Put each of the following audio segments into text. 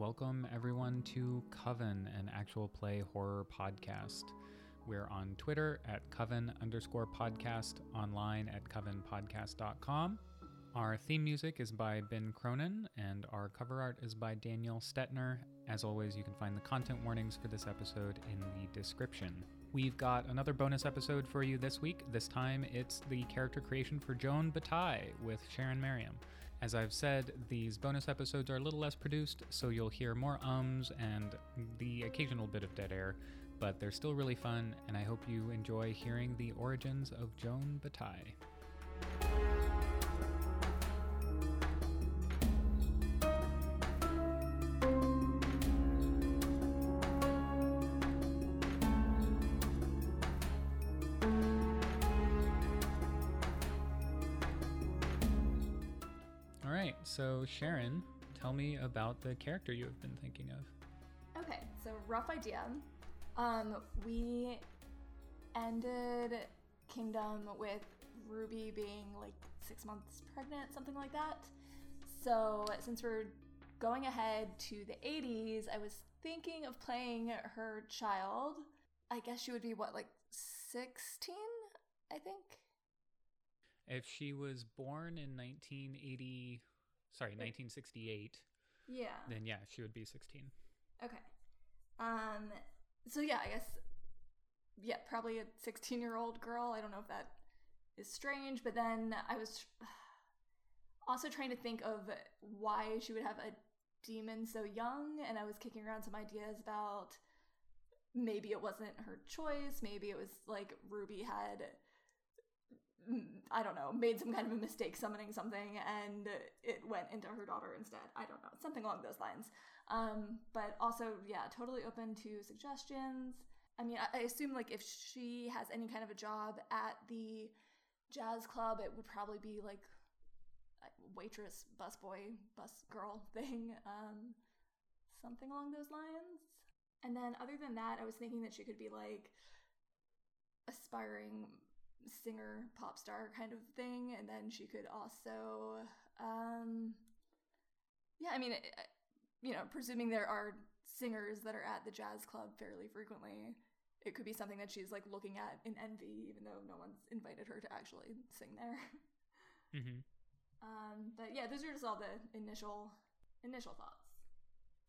Welcome, everyone, to Coven, an actual play horror podcast. We're on Twitter at Coven underscore podcast, online at covenpodcast.com. Our theme music is by Ben Cronin, and our cover art is by Daniel Stetner. As always, you can find the content warnings for this episode in the description. We've got another bonus episode for you this week. This time it's the character creation for Joan Bataille with Sharon Merriam. As I've said, these bonus episodes are a little less produced, so you'll hear more ums and the occasional bit of dead air, but they're still really fun, and I hope you enjoy hearing the origins of Joan Bataille. Sharon, tell me about the character you have been thinking of. Okay, so rough idea. Um, we ended Kingdom with Ruby being like six months pregnant, something like that. So since we're going ahead to the 80s, I was thinking of playing her child. I guess she would be what, like 16? I think. If she was born in 1980, sorry, 1968, Yeah. then yeah, she would be 16. Okay. Um so yeah, I guess yeah, probably a 16-year-old girl. I don't know if that is strange, but then I was also trying to think of why she would have a demon so young and I was kicking around some ideas about maybe it wasn't her choice, maybe it was like Ruby had I don't know, made some kind of a mistake summoning something and it went into her daughter instead. I don't know, something along those lines. Um, but also, yeah, totally open to suggestions. I mean, I, assume like if she has any kind of a job at the jazz club, it would probably be like waitress, busboy, bus girl thing, um, something along those lines. And then other than that, I was thinking that she could be like aspiring singer pop star kind of thing and then she could also um yeah i mean you know presuming there are singers that are at the jazz club fairly frequently it could be something that she's like looking at in envy even though no one's invited her to actually sing there mm-hmm. um but yeah those are just all the initial initial thoughts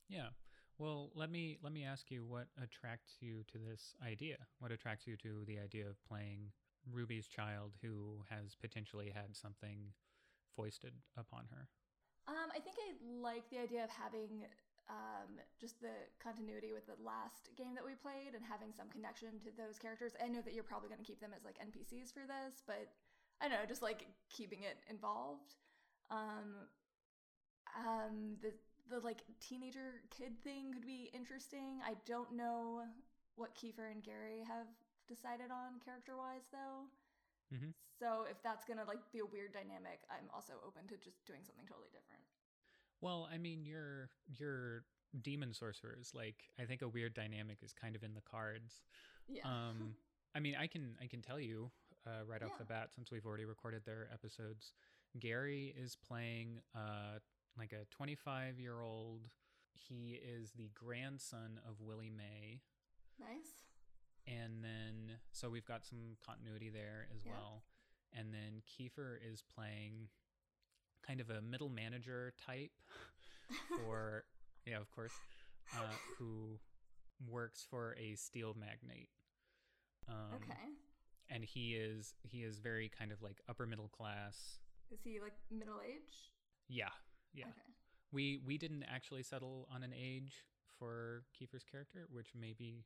Yeah. Well, let me let me ask you what attracts you to this idea. What attracts you to the idea of playing Ruby's child who has potentially had something foisted upon her? Um, I think I like the idea of having um, just the continuity with the last game that we played and having some connection to those characters. I know that you're probably going to keep them as like NPCs for this, but I don't know, just like keeping it involved. Um, um, the the like teenager kid thing could be interesting. I don't know what Kiefer and Gary have decided on character wise though. Mhm. So if that's gonna like be a weird dynamic, I'm also open to just doing something totally different. Well, I mean, you're you're demon sorcerers. Like, I think a weird dynamic is kind of in the cards. Yeah. Um, I mean, I can I can tell you uh, right off the bat since we've already recorded their episodes. Gary is playing uh like a 25 year old. He is the grandson of Willie May, nice. And then so we've got some continuity there as Yeah. well. And then Kiefer is playing kind of a middle manager type for yeah, of course, uh, who works for a steel magnate. Um, okay. and he is he is very kind of like upper middle class. Is he like middle age? Yeah, yeah. Okay. We we didn't actually settle on an age for Kiefer's character, which maybe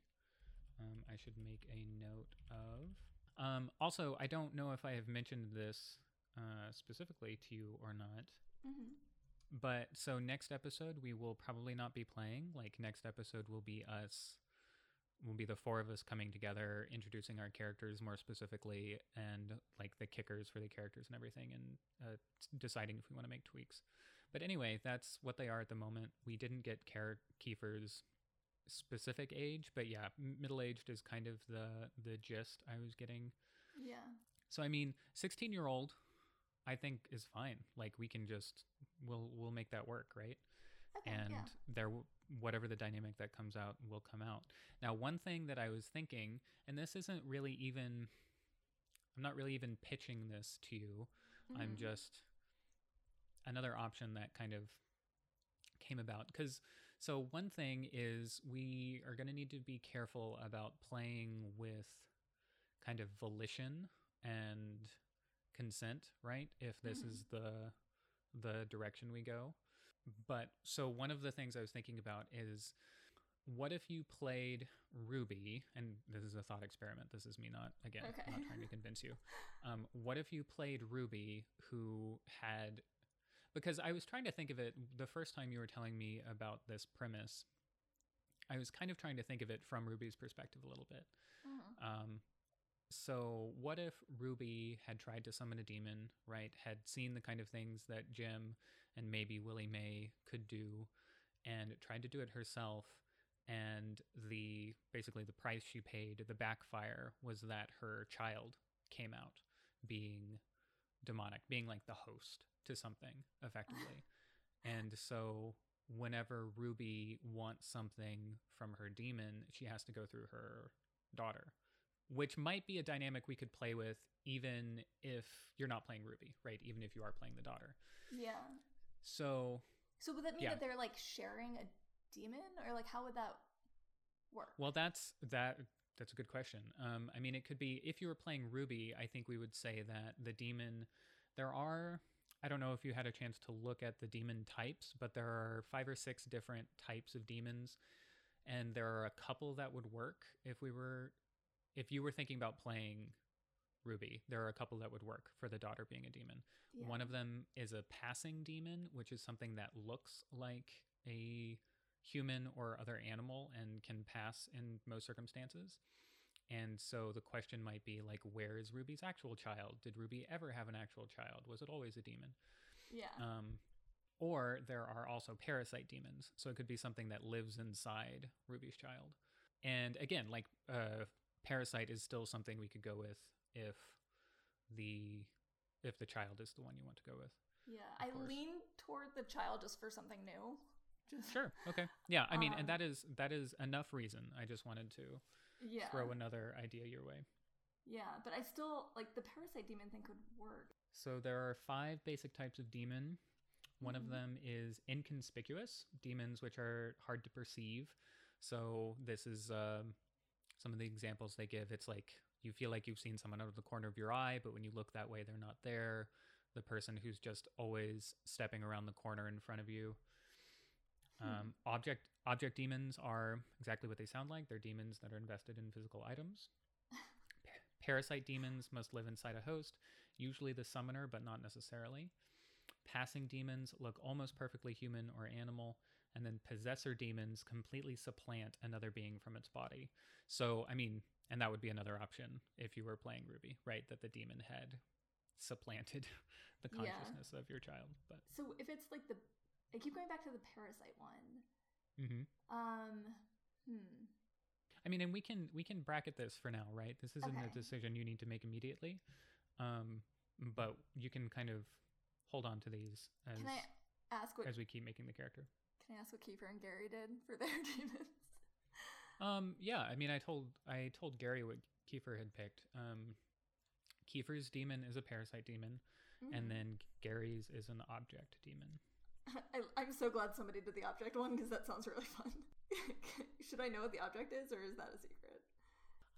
um, I should make a note of. Um, also, I don't know if I have mentioned this uh, specifically to you or not. hmm But so next episode we will probably not be playing. Like next episode will be us will be the four of us coming together, introducing our characters more specifically and like the kickers for the characters and everything and uh, deciding if we want to make tweaks. But anyway, that's what they are at the moment. We didn't get Ker- Kiefer's specific age, but yeah, middle-aged is kind of the the gist I was getting. Yeah. So I mean, 16 year old, I think is fine. Like we can just we'll we'll make that work, right? Okay. and yeah. there whatever the dynamic that comes out will come out. Now, one thing that I was thinking, and this isn't really even, I'm not really even pitching this to you. I'm Mhm. just another option that kind of came about because so one thing is we are going to need to be careful about playing with kind of volition and consent right if this Mhm. is the the direction we go but so one of the things i was thinking about is what if you played ruby and this is a thought experiment this is me not again Okay. not trying to convince you um, what if you played ruby who had because i was trying to think of it the first time you were telling me about this premise i was kind of trying to think of it from ruby's perspective a little bit Mhm. um, so what if Ruby had tried to summon a demon, right? Had seen the kind of things that Jim and maybe Willie May could do, and tried to do it herself. And the basically the price she paid, the backfire was that her child came out being demonic, being like the host to something effectively. and so whenever Ruby wants something from her demon, she has to go through her daughter which might be a dynamic we could play with even if you're not playing Ruby, right? Even if you are playing the daughter. Yeah. So, So would that mean Yeah. that they're like sharing a demon, or like how would that work? well, that's that. That's a good question. Um, I mean, it could be if you were playing Ruby. I think we would say that the demon. There are. I don't know if you had a chance to look at the demon types, but there are five or six different types of demons, and there are a couple that would work if we were, if you were thinking about playing Ruby. There are a couple that would work for the daughter being a demon. Yeah. One of them is a passing demon, which is something that looks like a human or other animal and can pass in most circumstances. And so the question might be like, where is Ruby's actual child? Did Ruby ever have an actual child? Was it always a demon? yeah. Um, or there are also parasite demons. So it could be something that lives inside Ruby's child. And again, like uh, parasite is still something we could go with if the if the child is the one you want to go with. yeah. I lean toward the child just for something new. Just Sure. Okay. Yeah. I mean, Um, and that is that is enough reason. I just wanted to Yeah. throw another idea your way. Yeah, but I still like the parasite demon thing could work. So there are five basic types of demon. One Mhm. of them is inconspicuous demons, which are hard to perceive. So this is um, some of the examples they give. It's like you feel like you've seen someone out of the corner of your eye, but when you look that way, they're not there. The person who's just always stepping around the corner in front of you. Hmm. Um, object object demons are exactly what they sound like. They're demons that are invested in physical items. Parasite demons must live inside a host, usually the summoner, but not necessarily. Passing demons look almost perfectly human or animal, and then possessor demons completely supplant another being from its body. So, I mean, and that would be another option if you were playing Ruby, right? That the demon had supplanted the Yeah. consciousness of your child. But So if it's like the, I keep going back to the parasite one. hmm Um, hmm. I mean, and we can we can bracket this for now, right? This isn't a decision you need to make immediately, um, but you can kind of hold on to these as Can I ask what? as we keep making the character. Can I ask what Kiefer and Gary did for their demons? Um, yeah, I mean, I told I told Gary what Kiefer had picked. Um, Kiefer's demon is a parasite demon, Mm. and then Gary's is an object demon. I, I'm so glad somebody did the object one because that sounds really fun. Should I know what the object is, or is that a secret?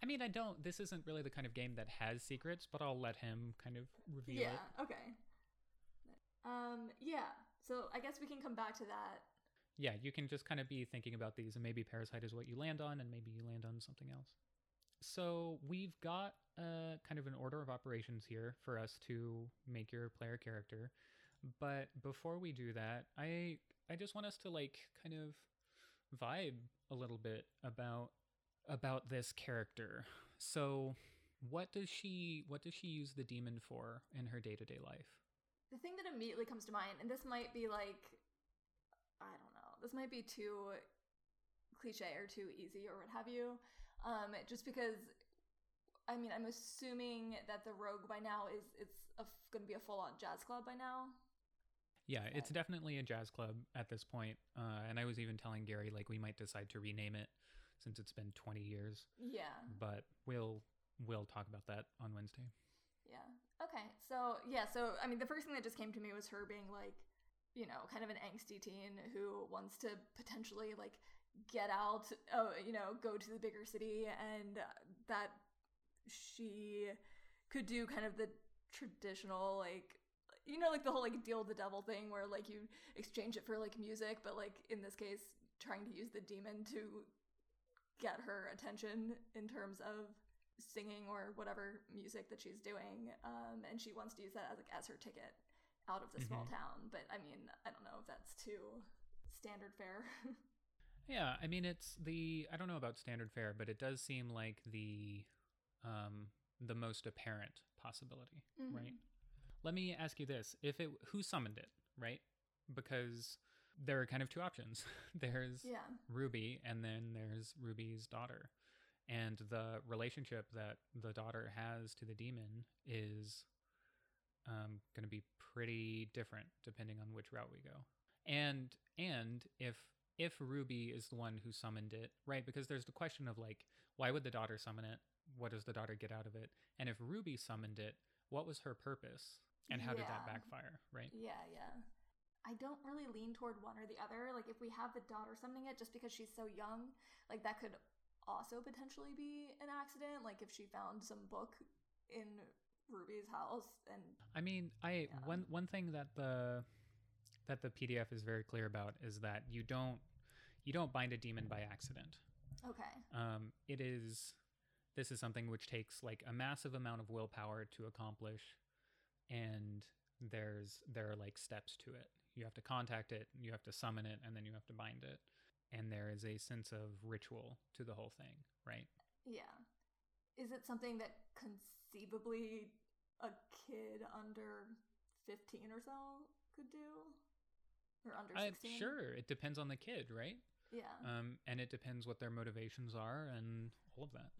I mean, I don't. This isn't really the kind of game that has secrets, but I'll let him kind of reveal yeah. it. Okay. Um. Yeah. So I guess we can come back to that. Yeah, you can just kind of be thinking about these, and maybe parasite is what you land on, and maybe you land on something else. So we've got uh, kind of an order of operations here for us to make your player character. But before we do that, I I just want us to like kind of vibe a little bit about about this character. So what does she what does she use the demon for in her day-to-day life? The thing that immediately comes to mind, and this might be like, I don't know, this might be too cliche or too easy or what have you. Um, just because, I mean, I'm assuming that the Rogue by now is it's going to be a full on jazz club by now. Yeah, it's definitely a jazz club at this point. Uh, and I was even telling Gary like we might decide to rename it since it's been 20 years, Yeah. but we'll we'll talk about that on Wednesday. Yeah. Okay. So yeah. So I mean, the first thing that just came to me was her being like, you know, kind of an angsty teen who wants to potentially like get out, uh, you know, go to the bigger city, and that she could do kind of the traditional like. You know, like the whole like deal with the devil thing, where like you exchange it for like music, but like in this case, trying to use the demon to get her attention in terms of singing or whatever music that she's doing um, and she wants to use that as like as her ticket out of the small Mhm. town but i mean i don't know if that's too standard fare Yeah, I mean it's the I don't know about standard fare, but it does seem like the um the most apparent possibility, right? Let me ask you this. If it who summoned it, right? Because there are kind of two options. there's yeah Ruby and then there's Ruby's daughter. And the relationship that the daughter has to the demon is um, going to be pretty different depending on which route we go. And and if if Ruby is the one who summoned it, right? Because there's the question of like, why would the daughter summon it? What does the daughter get out of it? And if Ruby summoned it, what was her purpose? And how did that backfire, right? yeah yeah i don't really lean toward one or the other like if we have the daughter summoning it just because she's so young like that could also potentially be an accident like if she found some book in ruby's house and I mean, I Yeah. one one thing that the that the PDF is very clear about is that you don't you don't bind a demon by accident. okay Um, it is this is something which takes like a massive amount of willpower to accomplish, and there's there are like steps to it. You have to contact it, you have to summon it, and then you have to bind it. And there is a sense of ritual to the whole thing, right? Yeah. Is it something that conceivably a kid under 15 or so could do? Or under I, 16? sure, it depends on the kid, right? Yeah. um, and it depends what their motivations are and all of that.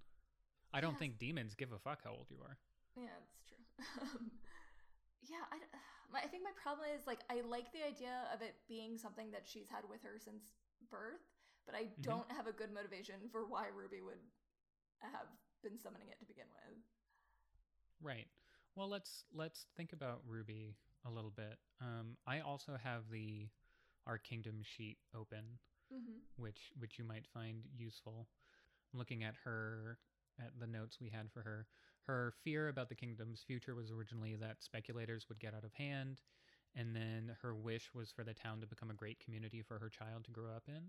I don't Yes. think demons give a fuck how old you are. Yeah, that's true. Um, yeah, I, my, I think my problem is like I like the idea of it being something that she's had with her since birth, but I Mhm. don't have a good motivation for why Ruby would have been summoning it to begin with. Right. Well, let's let's think about Ruby a little bit. Um, I also have the our kingdom sheet open, Mm-hmm. which which you might find useful. I'm looking at her at the notes we had for her. Her fear about the kingdom's future was originally that speculators would get out of hand, and then her wish was for the town to become a great community for her child to grow up in.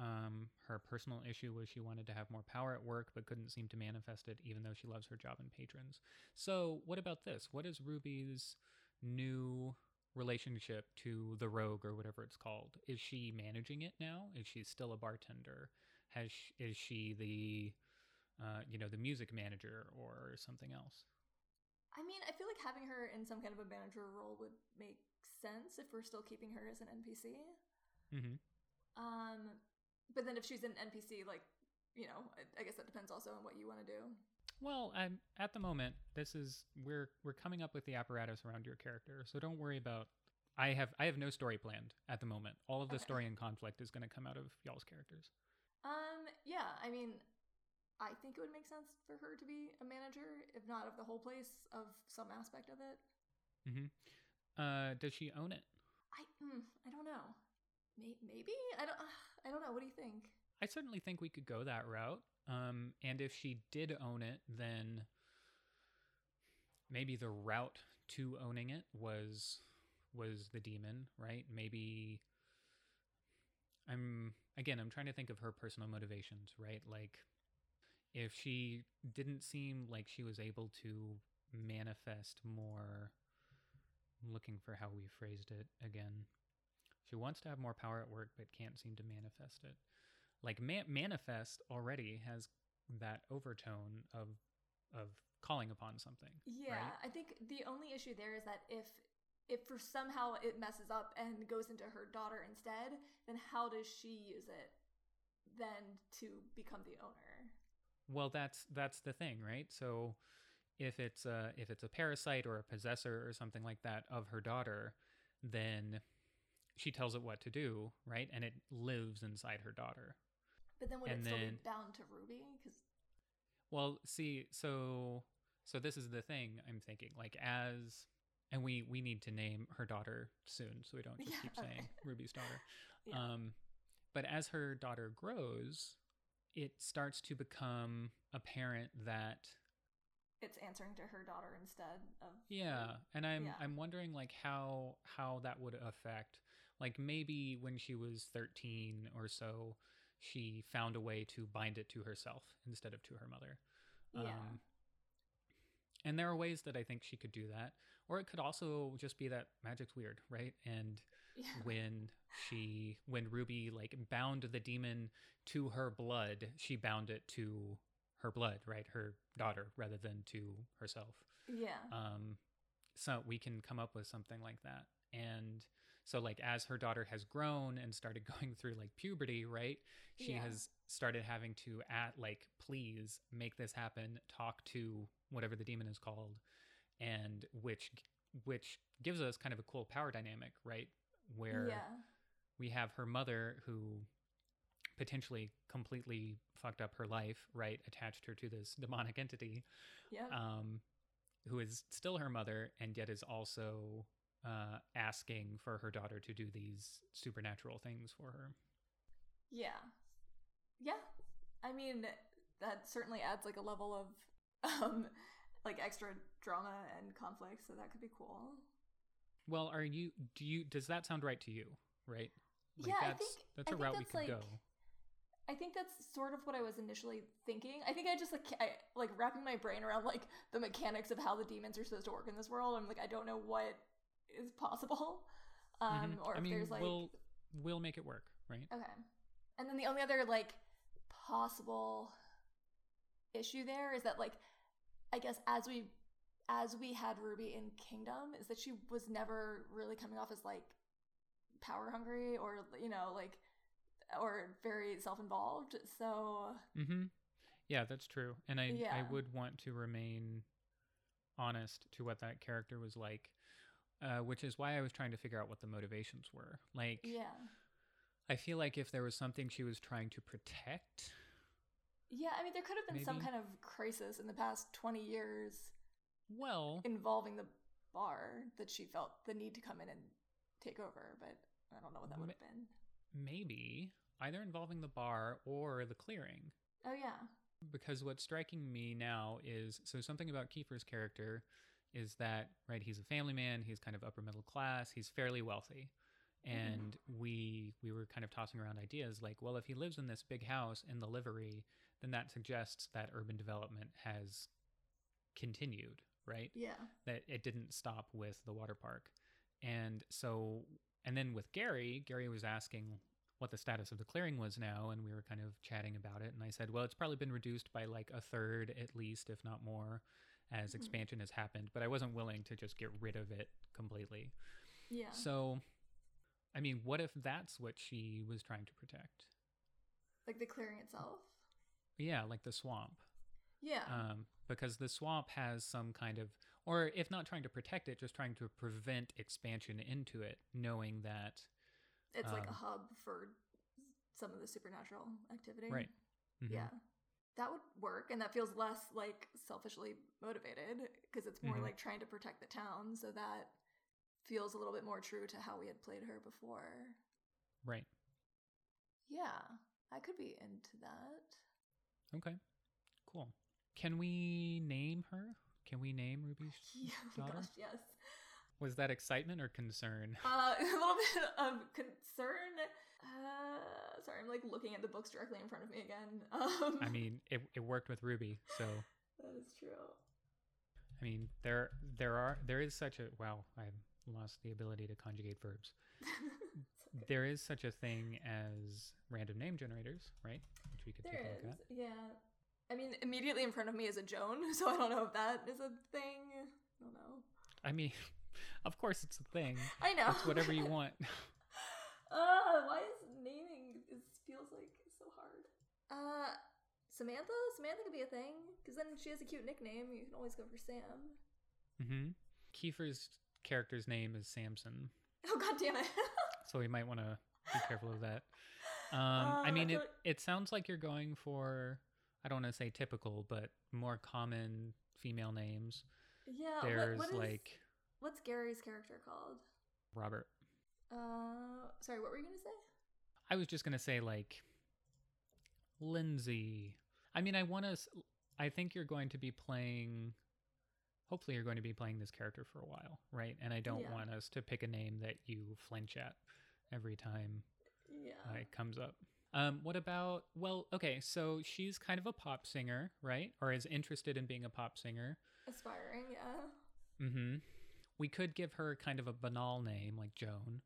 Um, her personal issue was she wanted to have more power at work, but couldn't seem to manifest it, even though she loves her job and patrons. So, what about this? What is Ruby's new relationship to the rogue or whatever it's called? Is she managing it now? Is she still a bartender? Has sh is she the uh, you know the music manager or something else? I mean, I feel like having her in some kind of a manager role would make sense if we're still keeping her as an NPC. Mm-hmm. Um, but then if she's an NPC, like, you know, I, I guess that depends also on what you want to do. Well, I'm, at the moment, this is we're we're coming up with the apparatus around your character, so don't worry about. I have I have no story planned at the moment. All of the Okay. story and conflict is going to come out of y'all's characters. Um, yeah, I mean, I think it would make sense for her to be a manager, if not of the whole place, of some aspect of it. Mm-hmm. Uh, does she own it? I, mm, I don't know. May- maybe I don't. Uh, I don't know. What do you think? I certainly think we could go that route. Um, and if she did own it, then maybe the route to owning it was was the demon, right? Maybe I'm again, I'm trying to think of her personal motivations, right? Like if she didn't seem like she was able to manifest more I'm looking for how we phrased it again. She wants to have more power at work but can't seem to manifest it like man- manifest already has that overtone of of calling upon something Yeah, right? I think the only issue there is that if if for somehow it messes up and goes into her daughter instead, then how does she use it then to become the owner? Well that's that's the thing right so if it's a if it's a parasite or a possessor or something like that of her daughter then she tells it what to do, right? And it lives inside her daughter. But then would And it still be bound to Ruby? Because Well, see, so so this is the thing I'm thinking. Like as and we we need to name her daughter soon, so we don't just Yeah, keep okay. saying Ruby's daughter. yeah, Um, but as her daughter grows, it starts to become apparent that it's answering to her daughter instead of yeah, and I'm Yeah. I'm wondering like how how that would affect like maybe when she was 13 or so, she found a way to bind it to herself instead of to her mother. Yeah. Um, and there are ways that I think she could do that. Or it could also just be that magic's weird, right? And yeah. when she when Ruby like bound the demon to her blood, she bound it to her blood, right? Her daughter rather than to herself. yeah. Um so we can come up with something like that. And so like as her daughter has grown and started going through like puberty, right? She Yeah. has started having to at like please make this happen, talk to whatever the demon is called and which which gives us kind of a cool power dynamic, right? Where yeah. we have her mother who potentially completely fucked up her life, right? Attached her to this demonic entity, Yep. um, who is still her mother and yet is also uh, asking for her daughter to do these supernatural things for her. Yeah. Yeah. I mean, that certainly adds like a level of um like extra drama and conflict, so that could be cool. Well, are you? Do you? Does that sound right to you? Right? Yeah, I that's, think- that's I a think route we that's, could like, go. I think that's sort of what I was initially thinking. I think I just like I, like wrapping my brain around like the mechanics of how the demons are supposed to work in this world. I'm like I don't know what is possible. Um Mhm. or I if mean, there's like we'll we'll make it work, right? Okay. And then the only other like possible issue there is that like I guess as we as we had Ruby in Kingdom is that she was never really coming off as like power hungry or you know like or very self-involved. So Mm-hmm. Yeah, that's true. And I Yeah. I would want to remain honest to what that character was like, uh, which is why I was trying to figure out what the motivations were. Like, yeah. I feel like if there was something she was trying to protect, Yeah, I mean there could have been some kind of crisis in the past 20 years well, involving the bar that she felt the need to come in and take over, but I don't know what that would have been. maybe either involving the bar or the clearing. Oh yeah. because what's striking me now is so something about Kiefer's character is that right he's a family man he's kind of upper middle class he's fairly wealthy and mm-hmm. we we were kind of tossing around ideas like well if he lives in this big house in the livery then that suggests that urban development has continued right Yeah. that it didn't stop with the water park. And so, and then with Gary, Gary was asking what the status of the clearing was now, and we were kind of chatting about it. And I said, well, it's probably been reduced by like a third at least, if not more, as Mhm. expansion has happened. But I wasn't willing to just get rid of it completely. Yeah. So, I mean, what if that's what she was trying to protect? like the clearing itself. Yeah, like the swamp. Yeah. um, because the swamp has some kind of, or if not trying to protect it, just trying to prevent expansion into it, knowing that. it's like a um, hub for some of the supernatural activity. Right. Mhm. Yeah. That would work and that feels less like selfishly motivated because it's more Mhm. like trying to protect the town so that feels a little bit more true to how we had played her before. Right. Yeah. I could be into that. Okay. Cool. Can we name her? Can we name Ruby's Yeah, oh daughter? gosh, yes. Was that excitement or concern? Uh, a little bit of concern. Uh, sorry, I'm like looking at the books directly in front of me again. Um, I mean, it, it worked with Ruby, so that is true. I mean, there there are there is such a wow. I lost the ability to conjugate verbs. Okay. There is such a thing as random name generators, right? Which we could There take a look is, at. yeah. I mean, immediately in front of me is a Joan, so I don't know if that is a thing. I don't know. I mean, of course it's a thing. I know. It's whatever you want. Uh, why is naming is feels like so hard? Uh, Samantha. Samantha could be a thing because then she has a cute nickname. You can always go for Sam. Mm hmm Kiefer's character's name is Samson. Oh god damn it. so we might want to be careful of that. Um, I Uh, mean, it, feel- it sounds like you're going for, I don't want to say typical, but more common female names. yeah. what- There's what is- like what's Gary's character called? Robert. Uh, sorry, what were you gonna say? I was just going to say like Lindsay. I mean, I want to, I think you're going to be playing, hopefully, you're going to be playing this character for a while, right? And I don't Yeah. want us to pick a name that you flinch at every time Yeah. uh, it comes up. Um, what about? Well, okay, so she's kind of a pop singer, right? Or is interested in being a pop singer. Aspiring, yeah. Mm-hmm. We could give her kind of a banal name like Joan.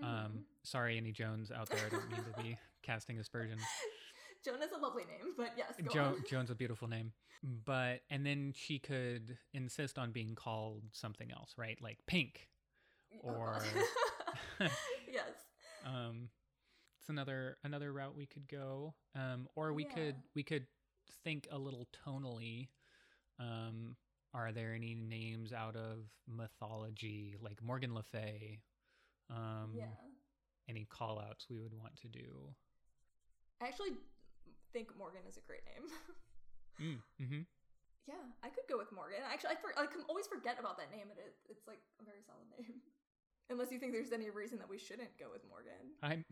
Mhm. Um, sorry, any Jones out there. I don't mean to be casting aspersions. Joan is a lovely name, but yes, Jo-. Joan's a beautiful name, but and then she could insist on being called something else, right? Like Pink. Or- yes. um another another route we could go um or we Yeah. could we could think a little tonally um are there any names out of mythology like morgan le fay um yeah. any call outs we would want to do I actually think Morgan is a great name. mm, mm-hmm. yeah, I could go with Morgan. Actually, I, for, I can always forget about that name, and it, it's like a very solid name. Unless you think there's any reason that we shouldn't go with Morgan. i'm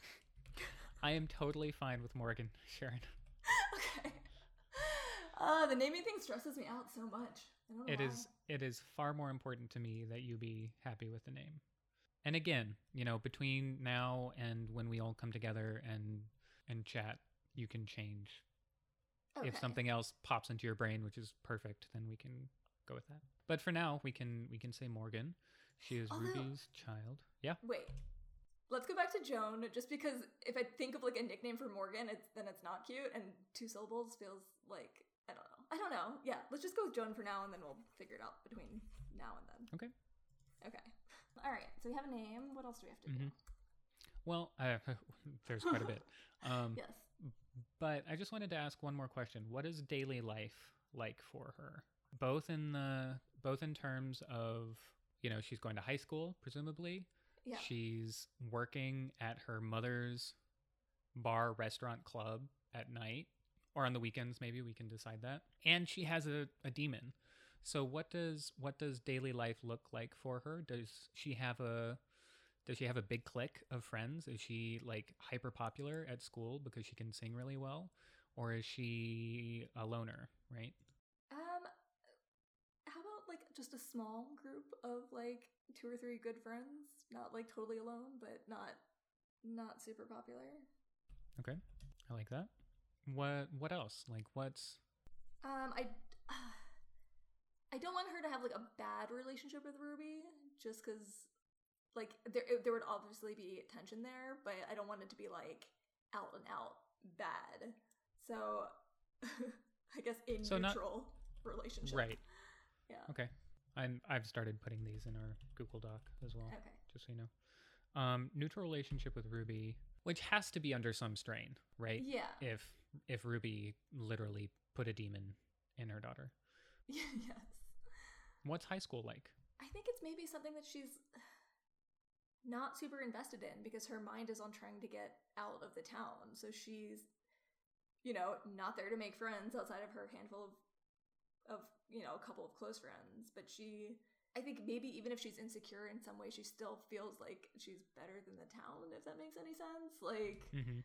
i am totally fine with morgan sharon. Okay. Uh, the naming thing stresses me out so much. I don't know it is it is far more important to me that you be happy with the name. And again you know between now and when we all come together and and chat you can change. If something else pops into your brain which is perfect then we can go with that. But for now we can we can say morgan. She is Although- ruby's child. Yeah? Wait. Let's go back to Joan, just because if I think of like a nickname for Morgan, it's then it's not cute, and two syllables feels like I don't know. I don't know. Yeah, let's just go with Joan for now, and then we'll figure it out between now and then. Okay. Okay. All right. So we have a name. What else do we have to Mhm. do? well uh, there's quite a bit um Yes. But I just wanted to ask one more question. What is daily life like for her? Both in the both in terms of, you know, she's going to high school, presumably. Yeah. She's working at her mother's bar, restaurant, club at night. Or on the weekends, maybe we can decide that. And she has a, a demon. So what does what does daily life look like for her? Does she have a does she have a big clique of friends? Is she like hyper popular at school because she can sing really well? Or is she a loner, right? Um, how about like just a small group of like two or three good friends, not like totally alone, but not not super popular. Okay. I like that. What what else? Like what's Um, I I don't want her to have like a bad relationship with Ruby, just because like there there would obviously be tension there, but I don't want it to be like out and out bad. So I guess a So not- neutral relationship. right. Yeah. Okay. I'm I've started putting these in our Google Doc as well, Okay. just so you know. Um neutral relationship with Ruby, which has to be under some strain, right? Yeah. If if Ruby literally put a demon in her daughter. yes. What's high school like? I think it's maybe something that she's not super invested in because her mind is on trying to get out of the town. So she's, you know, not there to make friends outside of her handful of, of you know, a couple of close friends. But she, I think maybe even if she's insecure in some way, she still feels like she's better than the town, if that makes any sense. Like, Mm-hmm.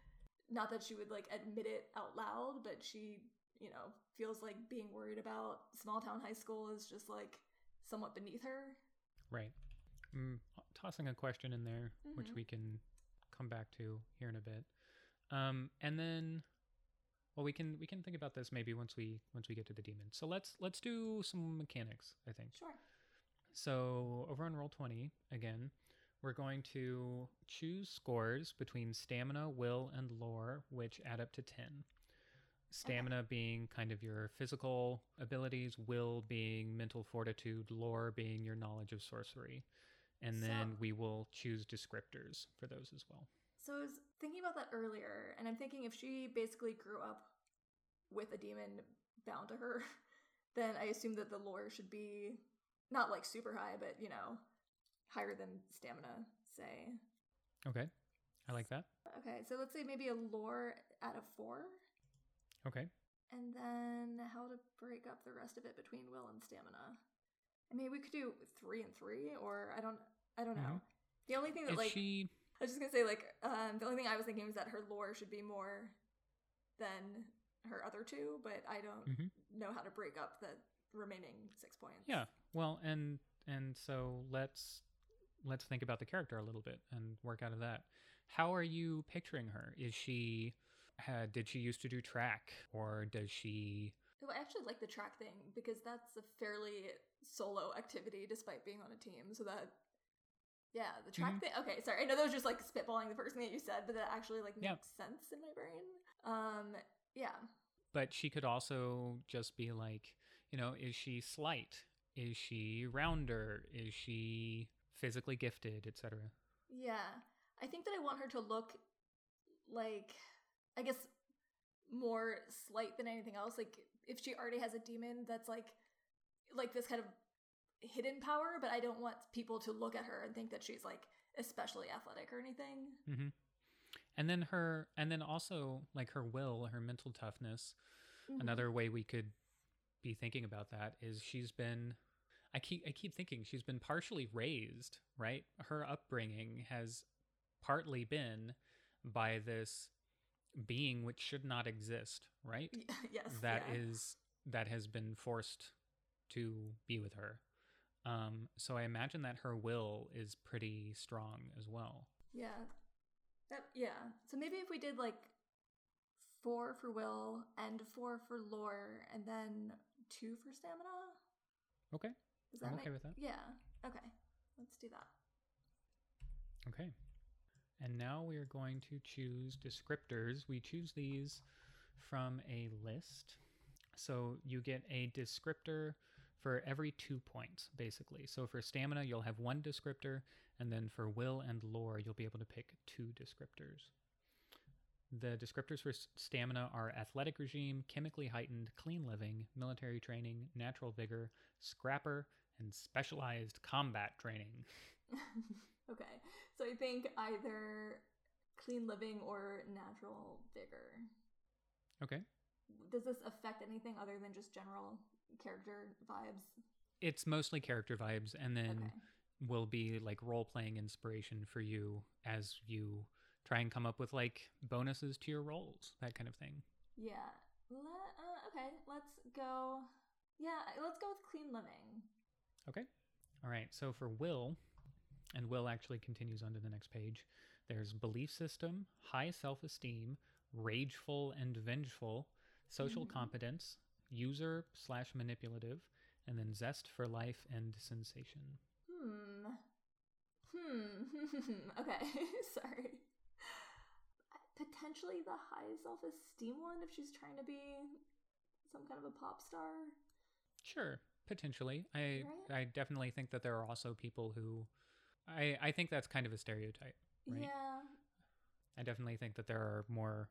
not that she would like admit it out loud, but she, you know, feels like being worried about small town high school is just like somewhat beneath her. Right. Mm, tossing a question in there, which Mhm. we can come back to here in a bit. Um, and then, well, we can we can think about this maybe once we once we get to the demon. So let's let's do some mechanics. I think. Sure. So over on Roll20 again, we're going to choose scores between stamina, will, and lore, which add up to ten. Stamina being kind of your physical abilities, will being mental fortitude, lore being your knowledge of sorcery. And then So- we will choose descriptors for those as well. So I was thinking about that earlier, and I'm thinking if she basically grew up with a demon bound to her, then I assume that the lore should be not like super high, but you know, higher than stamina. say. Okay. I like that. Okay, so let's say maybe a lore out of four, Okay. and then how to break up the rest of it between will and stamina. I mean, we could do three and three, or I don't, I don't know. Mhm. The only thing that like she I was just gonna say like um, the only thing I was thinking was that her lore should be more than her other two, but I don't Mhm. know how to break up the remaining six points. Yeah. Well, and and so let's let's think about the character a little bit and work out of that. How are you picturing her? Is she had did she used to do track or does she Oh, I actually like the track thing because that's a fairly solo activity despite being on a team. So that, yeah, the track Mhm. thing. Okay, sorry. I know that was just like spitballing the first thing that you said, but that actually like makes Yeah. sense in my brain. Um, yeah, but she could also just be like, you know, is she slight? Is she rounder? Is she physically gifted, etc. yeah. I think that I want her to look like, I guess, more slight than anything else. Like if she already has a demon that's like, like this kind of hidden power, but I don't want people to look at her and think that she's like especially athletic or anything. hmm And then her, and then also like her will, her mental toughness. Mhm. Another way we could be thinking about that is she's been. I keep I keep thinking she's been partially raised, right? Her upbringing has partly been by this being which should not exist, right? Yes. that yeah. is that has been forced to be with her. Um, so I imagine that her will is pretty strong as well. Yeah. That yeah. So maybe if we did like four for will and four for lore and then two for stamina. Okay. Does that I'm make okay with that. Yeah. Okay. Let's do that. Okay. And now we are going to choose descriptors. We choose these from a list. So you get a descriptor for every two points, basically. So for stamina, you'll have one descriptor, and then for will and lore, you'll be able to pick two descriptors. The descriptors for stamina are athletic regime, chemically heightened, clean living, military training, natural vigor, scrapper, and specialized combat training. okay. So I think either clean living or natural vigor. Okay. Does this affect anything other than just general character vibes? It's mostly character vibes, and then okay. will be like role playing inspiration for you as you try and come up with like bonuses to your rolls, that kind of thing. Yeah. Let, uh, okay. Let's go. Yeah. Let's go with clean living. Okay. All right. So for will, and will actually continues onto the next page, there's belief system, high self esteem, rageful and vengeful, social Mhm. competence, user slash manipulative, and then zest for life and sensation. Hmm. Hmm. okay. Sorry. Potentially the high self esteem one if she's trying to be some kind of a pop star. Sure, potentially. I Right? I definitely think that there are also people who I I think that's kind of a stereotype. Right. Yeah. I definitely think that there are more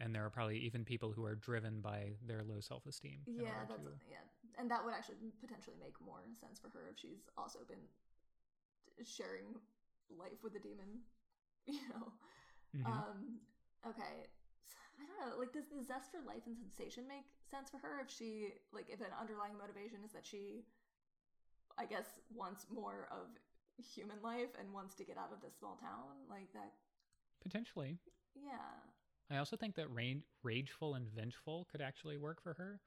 and there are probably even people who are driven by their low self-esteem. Yeah, that's to- yeah. And that would actually potentially make more sense for her if she's also been sharing life with a demon, you know. Mhm. Um okay. I don't know, like does the zest for life and sensation make sense for her if she like if an underlying motivation is that she I guess wants more of human life and wants to get out of this small town like that potentially. yeah. I also think that rage, rageful and vengeful could actually work for her.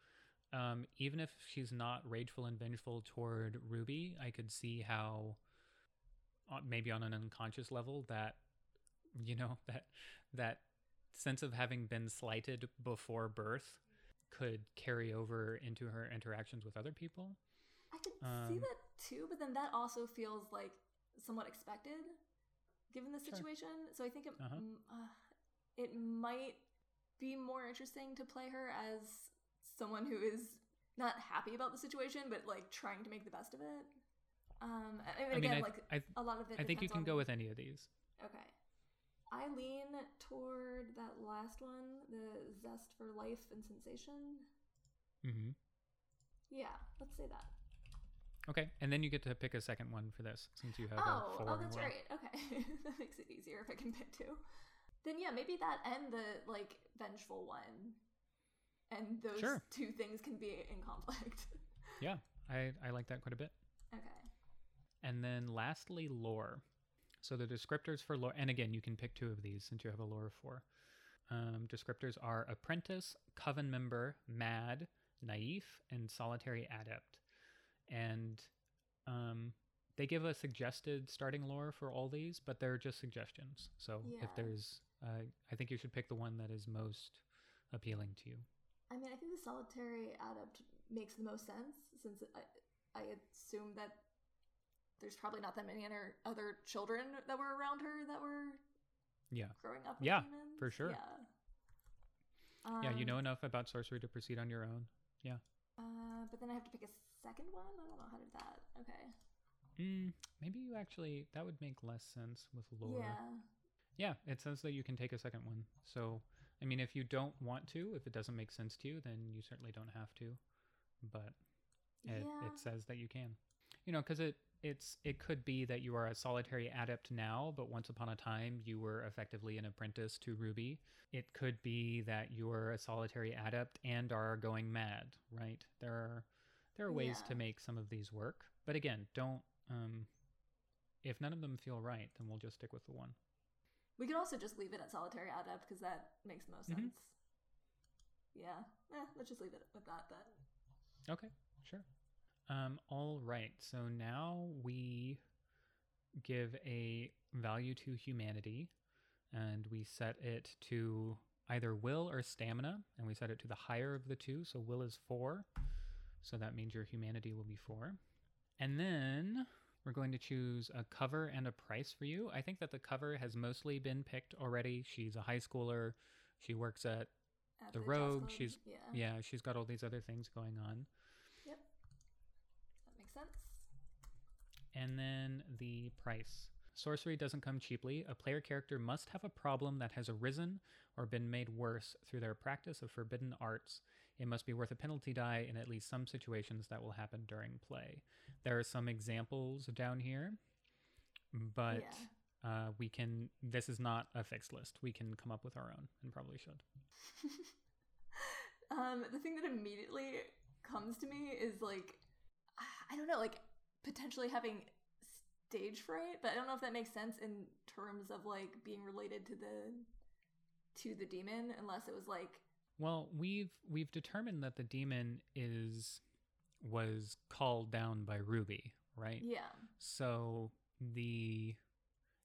Um, even if she's not rageful and vengeful toward Ruby, I could see how, uh, maybe on an unconscious level, that you know that that sense of having been slighted before birth could carry over into her interactions with other people. I could see Um, that too, but then that also feels like somewhat expected given the Sure. situation. So I think it Uh-huh. uh, it might be more interesting to play her as someone who is not happy about the situation, but like trying to make the best of it. Um, I mean, I mean, again, I, like I, a lot of it. I think you can on- go with any of these. Okay. I lean toward that last one, the zest for life and sensation. Mm-hmm. Yeah, let's say that. Okay, and then you get to pick a second one for this since you have a Oh, four. oh, that's right. Okay, that makes it easier if I can pick two. Then yeah, maybe that and the like vengeful one, and those Sure. two things can be in conflict. Yeah, I, I like that quite a bit. okay. And then lastly, lore. So the descriptors for lore, and again, you can pick two of these since you have a lore of four. Um, descriptors are apprentice, coven member, mad, naif, and solitary adept. And um, they give a suggested starting lore for all these, but they're just suggestions. So if there's, uh, I think you should pick the one that is most appealing to you. I mean, I think the solitary adept makes the most sense since I, I assume that there's probably not that many other other children that were around her that were Yeah. growing up. With Yeah, for sure. Yeah. yeah, you Um, know enough about sorcery to proceed on your own. Yeah uh, but then I have to pick a second one. I don't know how to do that. Okay. Mm, maybe you actually, that would make less sense with lore. Yeah. Yeah, it says that you can take a second one. So, I mean, if you don't want to, if it doesn't make sense to you, then you certainly don't have to. But it, yeah. it says that you can. You know, because it it's it could be that you are a solitary adept now, but once upon a time you were effectively an apprentice to Ruby. It could be that you're a solitary adept and are going mad. Right? There are there are ways to make some of these work, but again, don't. Um, if none of them feel right, then we'll just stick with the one. We could also just leave it at solitary adept because that makes the most Mhm. sense. Yeah. Eh, let's just leave it with that then. Okay, sure. Um, all right. So now we give a value to humanity, and we set it to either will or stamina, and we set it to the higher of the two. So will is four, so that means your humanity will be four. And then we're going to choose a cover and a price for you. I think that the cover has mostly been picked already. She's a high schooler. She works at At The jazz rogue, she's- yeah. yeah. She's got all these other things going on. Yep. That makes sense. And then the price. Sorcery doesn't come cheaply. A player character must have a problem that has arisen or been made worse through their practice of forbidden arts. It must be worth a penalty die in at least some situations that will happen during play. There are some examples down here, but Yeah. uh, we can. This is not a fixed list. We can come up with our own, and probably should. um, the thing that immediately comes to me is like, I don't know, like potentially having stage fright, but I don't know if that makes sense in terms of like being related to the to the demon, unless it was like, Well, we've we've determined that the demon is was called down by Ruby, right? yeah, So the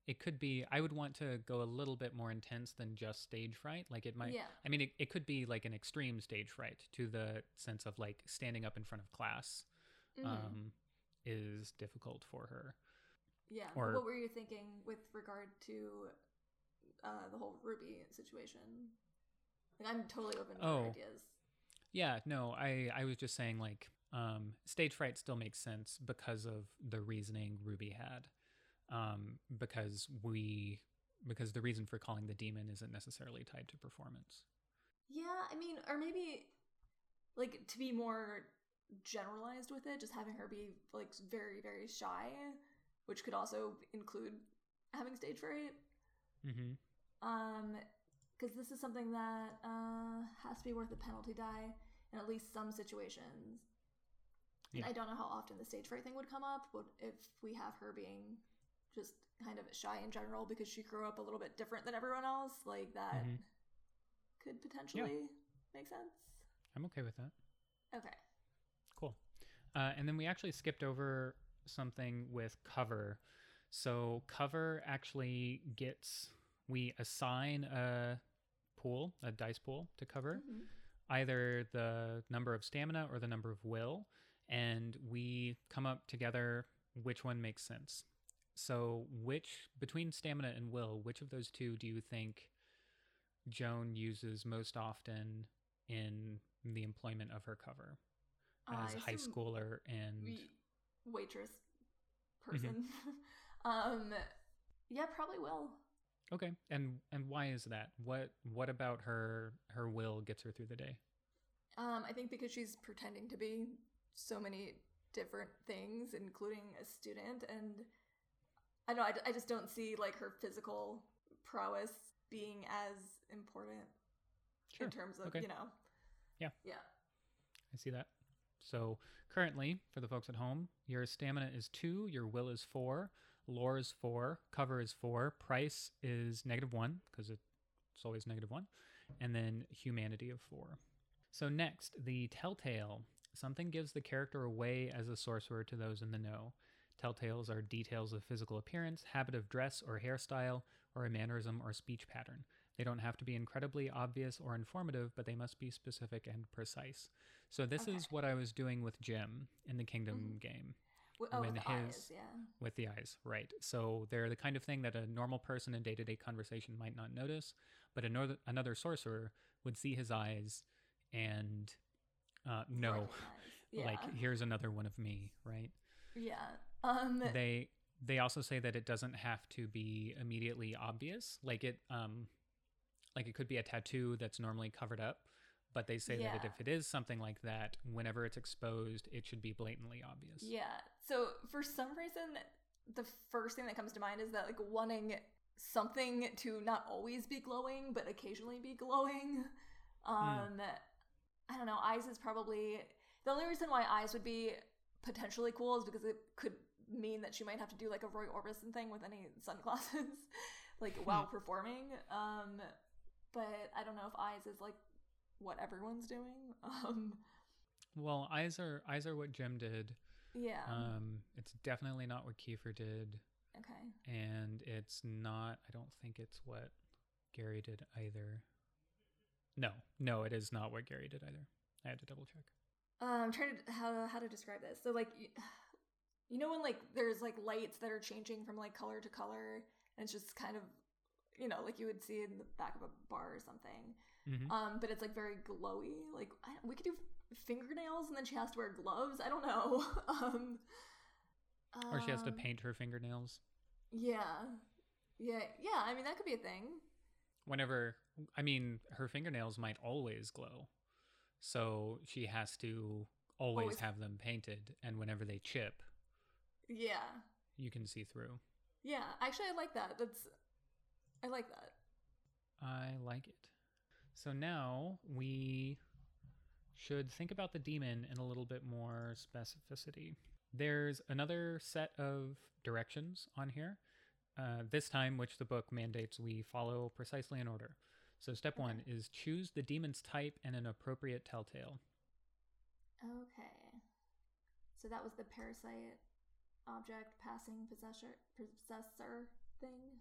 it could be I would want to go a little bit more intense than just stage fright. Like it might yeah, I mean it, it could be like an extreme stage fright to the sense of like standing up in front of class mhm, um is difficult for her. yeah. or- what were you thinking with regard to uh, the whole Ruby situation? Like, I'm totally open to Oh. ideas. Yeah, no, I I was just saying like um stage fright still makes sense because of the reasoning Ruby had. Um because we because the reason for calling the demon isn't necessarily tied to performance. Yeah, I mean, or maybe like to be more generalized with it, just having her be like very, very shy, which could also include having stage fright. Mhm. Um, because this is something that uh has to be worth a penalty die in at least some situations. Yeah. I don't know how often the stage fright thing would come up, but if we have her being just kind of shy in general because she grew up a little bit different than everyone else, like that Mhm. could potentially make sense. I'm okay with that. Okay. Cool. Uh, and then we actually skipped over something with cover. So cover actually gets we assign a pool, a dice pool to cover, Mhm. either the number of stamina or the number of will, and we come up together which one makes sense. So which between stamina and will, which of those two do you think Joan uses most often in the employment of her cover? Uh, as I high schooler and waitress Mm-hmm. person. um, yeah, probably will. Okay and and why is that what what about her her will gets her through the day Um, I think because she's pretending to be so many different things, including a student. And I don't know, I, I just don't see like her physical prowess being as important Sure. in terms of, Okay. you know. Yeah. Yeah. I see that. So currently, for the folks at home, your stamina is two, your will is four, lore is four, cover is four, price is negative one because it's always negative one, and then humanity of four. So next, the telltale. Something gives the character away as a sorcerer to those in the know. Telltales are details of physical appearance, habit of dress or hairstyle, or a mannerism or speech pattern. They don't have to be incredibly obvious or informative, but they must be specific and precise. So this Okay. is what I was doing with Jim in the Kingdom Mhm. game Oh, When with the his- eyes, yeah. with the eyes, right? So they're the kind of thing that a normal person in day-to-day conversation might not notice, but another another sorcerer would see his eyes and uh, know, Recognize. Yeah. like here's another one of me, right? yeah. Um, they they also say that it doesn't have to be immediately obvious like it um like it could be a tattoo that's normally covered up but they say that if it is something like that whenever it's exposed it should be blatantly obvious Yeah. So for some reason, the first thing that comes to mind is that like wanting something to not always be glowing, but occasionally be glowing. Um, I don't know. Eyes is probably the only reason why eyes would be potentially cool is because it could mean that she might have to do like a Roy Orbison thing with any sunglasses, like while performing. Um, but I don't know if eyes is like what everyone's doing. Um, well eyes are eyes are what jim did yeah. um it's definitely not what kiefer did okay. and it's not i don't think it's what gary did either no no it is not what gary did either i had to double check Uh, I'm trying to how how to describe this. So like, you, you know when like there's like lights that are changing from like color to color, and it's just kind of, you know, like you would see in the back of a bar or something. Mhm. Um, but it's like very glowy. Like I, we could do fingernails, and then she has to wear gloves. I don't know. um, or she has to um, paint her fingernails Yeah, yeah, yeah. I mean that could be a thing. whenever i mean her fingernails might always glow so she has to always, Always. have them painted and whenever they chip Yeah, you can see through yeah. Actually, I like that. That's I like that. i like it so now we should think about the demon in a little bit more specificity there's another set of directions on here uh, this time which the book mandates we follow precisely in order so step one is choose the demon's type and an appropriate telltale Okay. So that was the parasite object passing possessor possessor thing.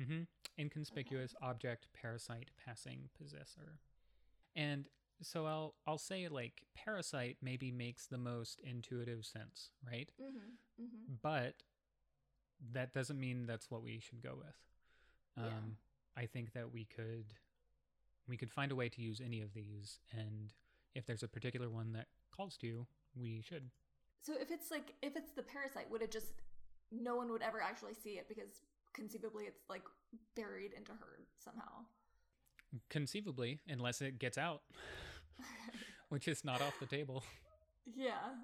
Mm-hmm. Inconspicuous object, parasite, passing, possessor. And so I'll I'll say like parasite maybe makes the most intuitive sense, right? Mm-hmm. Mm-hmm. But that doesn't mean that's what we should go with. Um, Yeah. I think that we could we could find a way to use any of these, and if there's a particular one that calls to you, we should. So if it's like if it's the parasite, would it just no one would ever actually see it because conceivably it's like buried into her somehow. Conceivably, unless it gets out, which is not off the table. yeah.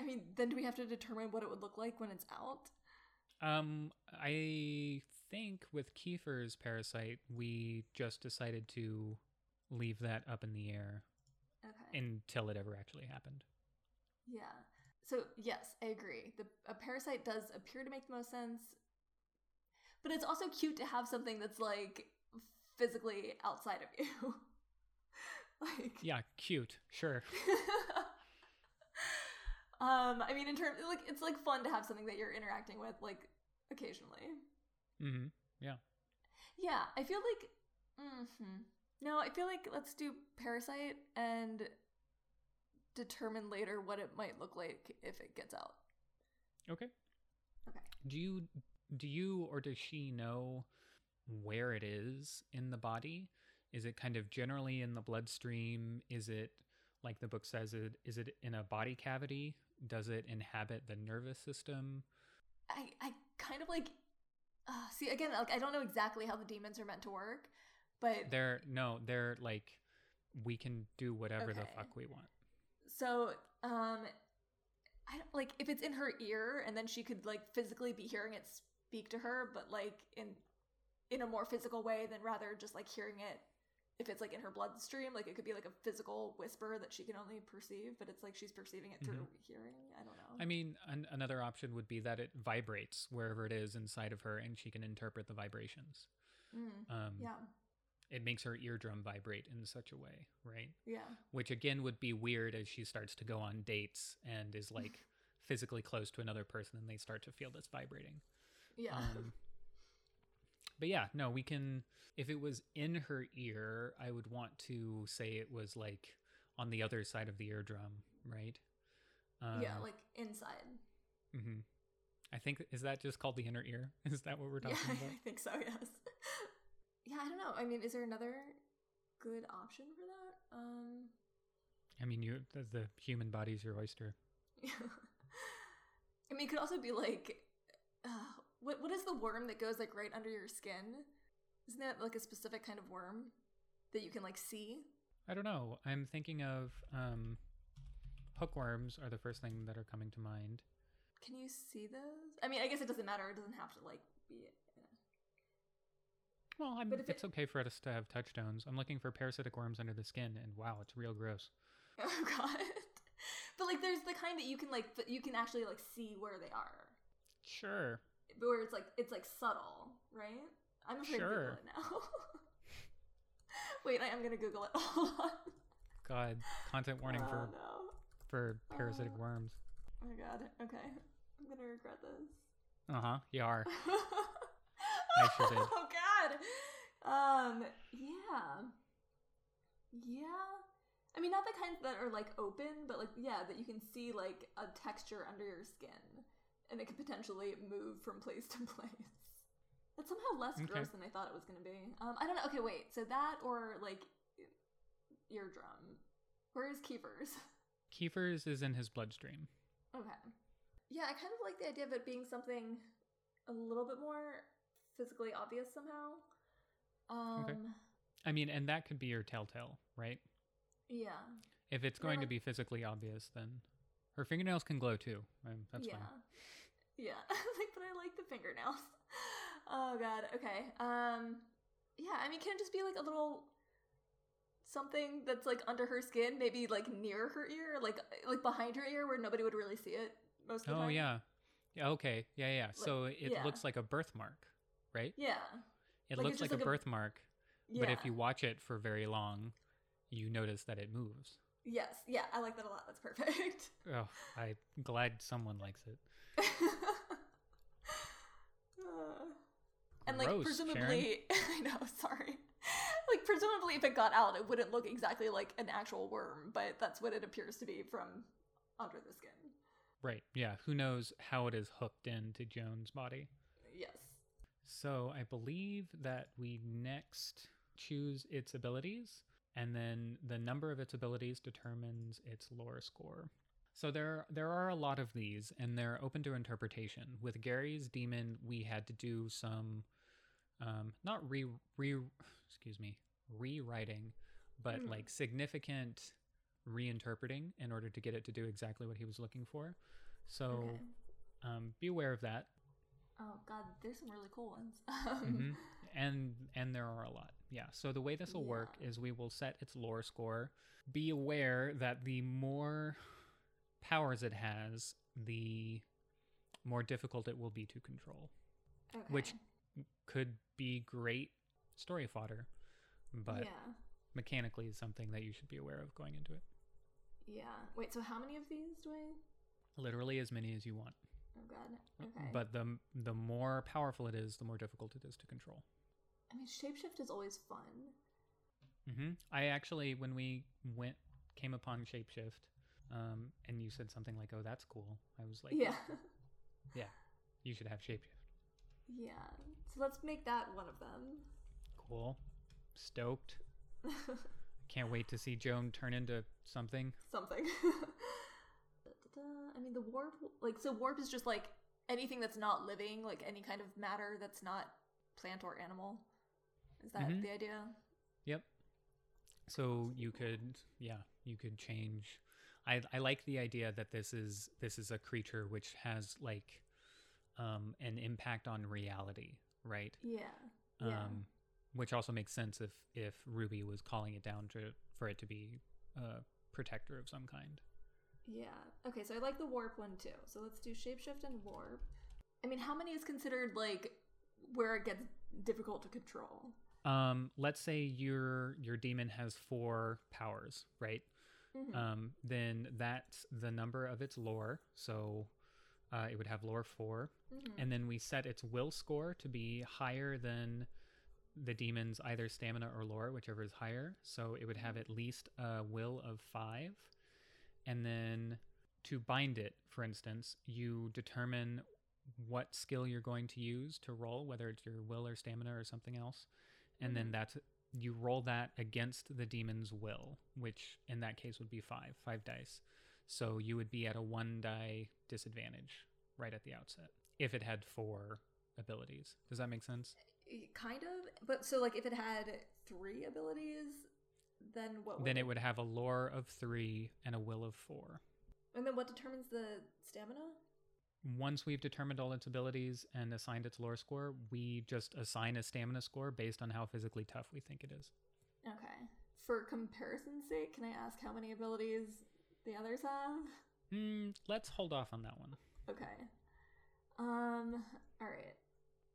I mean, then do we have to determine what it would look like when it's out? Um, I think with Kiefer's parasite, we just decided to leave that up in the air Okay. until it ever actually happened. Yeah. So yes, I agree. The a parasite does appear to make the most sense, but it's also cute to have something that's like physically outside of you. like Yeah, cute, sure. um, I mean, in terms like it's like fun to have something that you're interacting with like occasionally. Mm-hmm. Yeah, Yeah, I feel like. hmm No, I feel like let's do parasite and determine later what it might look like if it gets out. Okay. Okay. Do you do you or does she know where it is in the body? Is it kind of generally in the bloodstream? Is it like the book says it is it in a body cavity? Does it inhabit the nervous system? I I kind of like uh, see again like I don't know exactly how the demons are meant to work, but They're no, they're like we can do whatever the fuck we want. so um I don't, like if it's in her ear and then she could like physically be hearing it speak to her, but like in in a more physical way than rather just like hearing it if it's like in her bloodstream, like it could be like a physical whisper that she can only perceive, but it's like she's perceiving it through Mhm. hearing. I don't know. I mean, an- another option would be that it vibrates wherever it is inside of her, and she can interpret the vibrations. Mm, Um, yeah, It makes her eardrum vibrate in such a way, right? yeah, Which again would be weird as she starts to go on dates and is like physically close to another person, and they start to feel this vibrating. Yeah. Um, but yeah, no, we can. If it was in her ear, I would want to say it was like on the other side of the eardrum, right? Um, yeah, like inside. hmm I think is that just called the inner ear? Is that what we're talking yeah, about? I think so. Yes. yeah, I don't know. I mean, is there another good option for that? Um, I mean, you the, the human body's your oyster. I mean, it could also be like, uh, what what is the worm that goes like right under your skin? Isn't that like a specific kind of worm that you can like see? I don't know. I'm thinking of um, hookworms are the first thing that are coming to mind. Can you see those? I mean, I guess it doesn't matter. It doesn't have to like be. Well, I'm, But if it's it- okay for us to have touchstones. I'm looking for parasitic worms under the skin, and wow, it's real gross. Oh god. But like, there's the kind that you can like, you can actually like see where they are, Sure. But where it's like it's like subtle, right? I'm afraid to. Google it now. Wait, I am gonna Google it. Hold on. God, content warning oh, for no. for parasitic Uh, worms. Oh my god. Okay. I'm gonna regret this. Uh huh. You are. I sure did. Oh god. Um. Yeah. Yeah. I mean, not the kinds that are like open, but like yeah, that you can see like a texture under your skin, and it could potentially move from place to place. That's somehow less Okay. gross than I thought it was gonna be. Um. I don't know. Okay, wait. So that or like eardrum. Where is Kiefer's? Kiefer's is in his bloodstream. Okay. Yeah, I kind of like the idea of it being something a little bit more physically obvious somehow. Um Okay. I mean, and that could be your telltale, right? yeah. If it's Yeah, going to be physically obvious, then her fingernails can glow too. Um, that's yeah. fine. Yeah. like but I like the fingernails. Oh god. Okay. Um yeah, I mean can it just be like a little something that's like under her skin, maybe like near her ear, like like behind her ear where nobody would really see it most of the Oh time? yeah. Yeah. Okay. Yeah. Yeah. So it yeah. looks like a birthmark, right? Yeah. It Like, looks like, a like a- birthmark, Yeah. but if you watch it for very long, you notice that it moves. Yes. Yeah, I like that a lot. That's perfect. Oh, I'm glad someone likes it. Uh, and like Gross, presumably, I know. Sorry. Like presumably, if it got out, it wouldn't look exactly like an actual worm, but that's what it appears to be from under the skin. Right. Yeah. Who knows how it is hooked into Joan's body? Yes. So I believe that we next choose its abilities, and then the number of its abilities determines its lore score. So there there are a lot of these, and they're open to interpretation. With Gary's demon, we had to do some, um, not re re excuse me rewriting, but Hmm. like significant reinterpreting in order to get it to do exactly what he was looking for. So Okay. um, be aware of that. Oh god, there's some really cool ones. hmm and and there are a lot yeah so the way this will work is we will set its lore score be aware that the more powers it has the more difficult it will be to control Okay. which could be great story fodder but yeah, mechanically is something that you should be aware of going into it yeah. Wait, so how many of these do I? literally as many as you want Oh god. Uh, okay. but the the more powerful it is the more difficult it is to control I mean, shapeshift is always fun. Mm-hmm. I actually, when we went, came upon Shapeshift, um, and you said something like, "Oh, that's cool," I was like, yeah. yeah, you should have Shapeshift." yeah. So let's make that one of them. Cool, stoked. Can't wait to see Joan turn into something. something. I mean, the warp, like, so warp is just like anything that's not living, like any kind of matter that's not plant or animal. Is that Mhm. the idea? Yep. So you could, yeah, you could change. I I like the idea that this is this is a creature which has like um an impact on reality, right? Yeah. Yeah. Um which also makes sense if if Ruby was calling it down to for it to be a protector of some kind. Yeah. Okay, so I like the warp one too. So let's do shapeshift and warp. I mean, how many is considered like where it gets difficult to control? Um let's say your your demon has four powers, right? Mhm. um, then that's the number of its lore. So uh, it would have lore four. Mhm. And then we set its will score to be higher than the demon's either stamina or lore, whichever is higher. So it would have at least a will of five. And then to bind it, for instance, you determine what skill you're going to use to roll, whether it's your will or stamina or something else. And then that's you roll that against the demon's will, which in that case would be five, five dice. So you would be at a one die disadvantage right at the outset if it had four abilities. Does that make sense? kind of, but so like if it had three abilities, then what? Would Then it would have a lore of three and a will of four. And then what determines the stamina? Once we've determined all its abilities and assigned its lore score, we just assign a stamina score based on how physically tough we think it is. Okay. For comparison's sake, can I ask how many abilities the others have? Hmm, let's hold off on that one. Okay. Um. All right.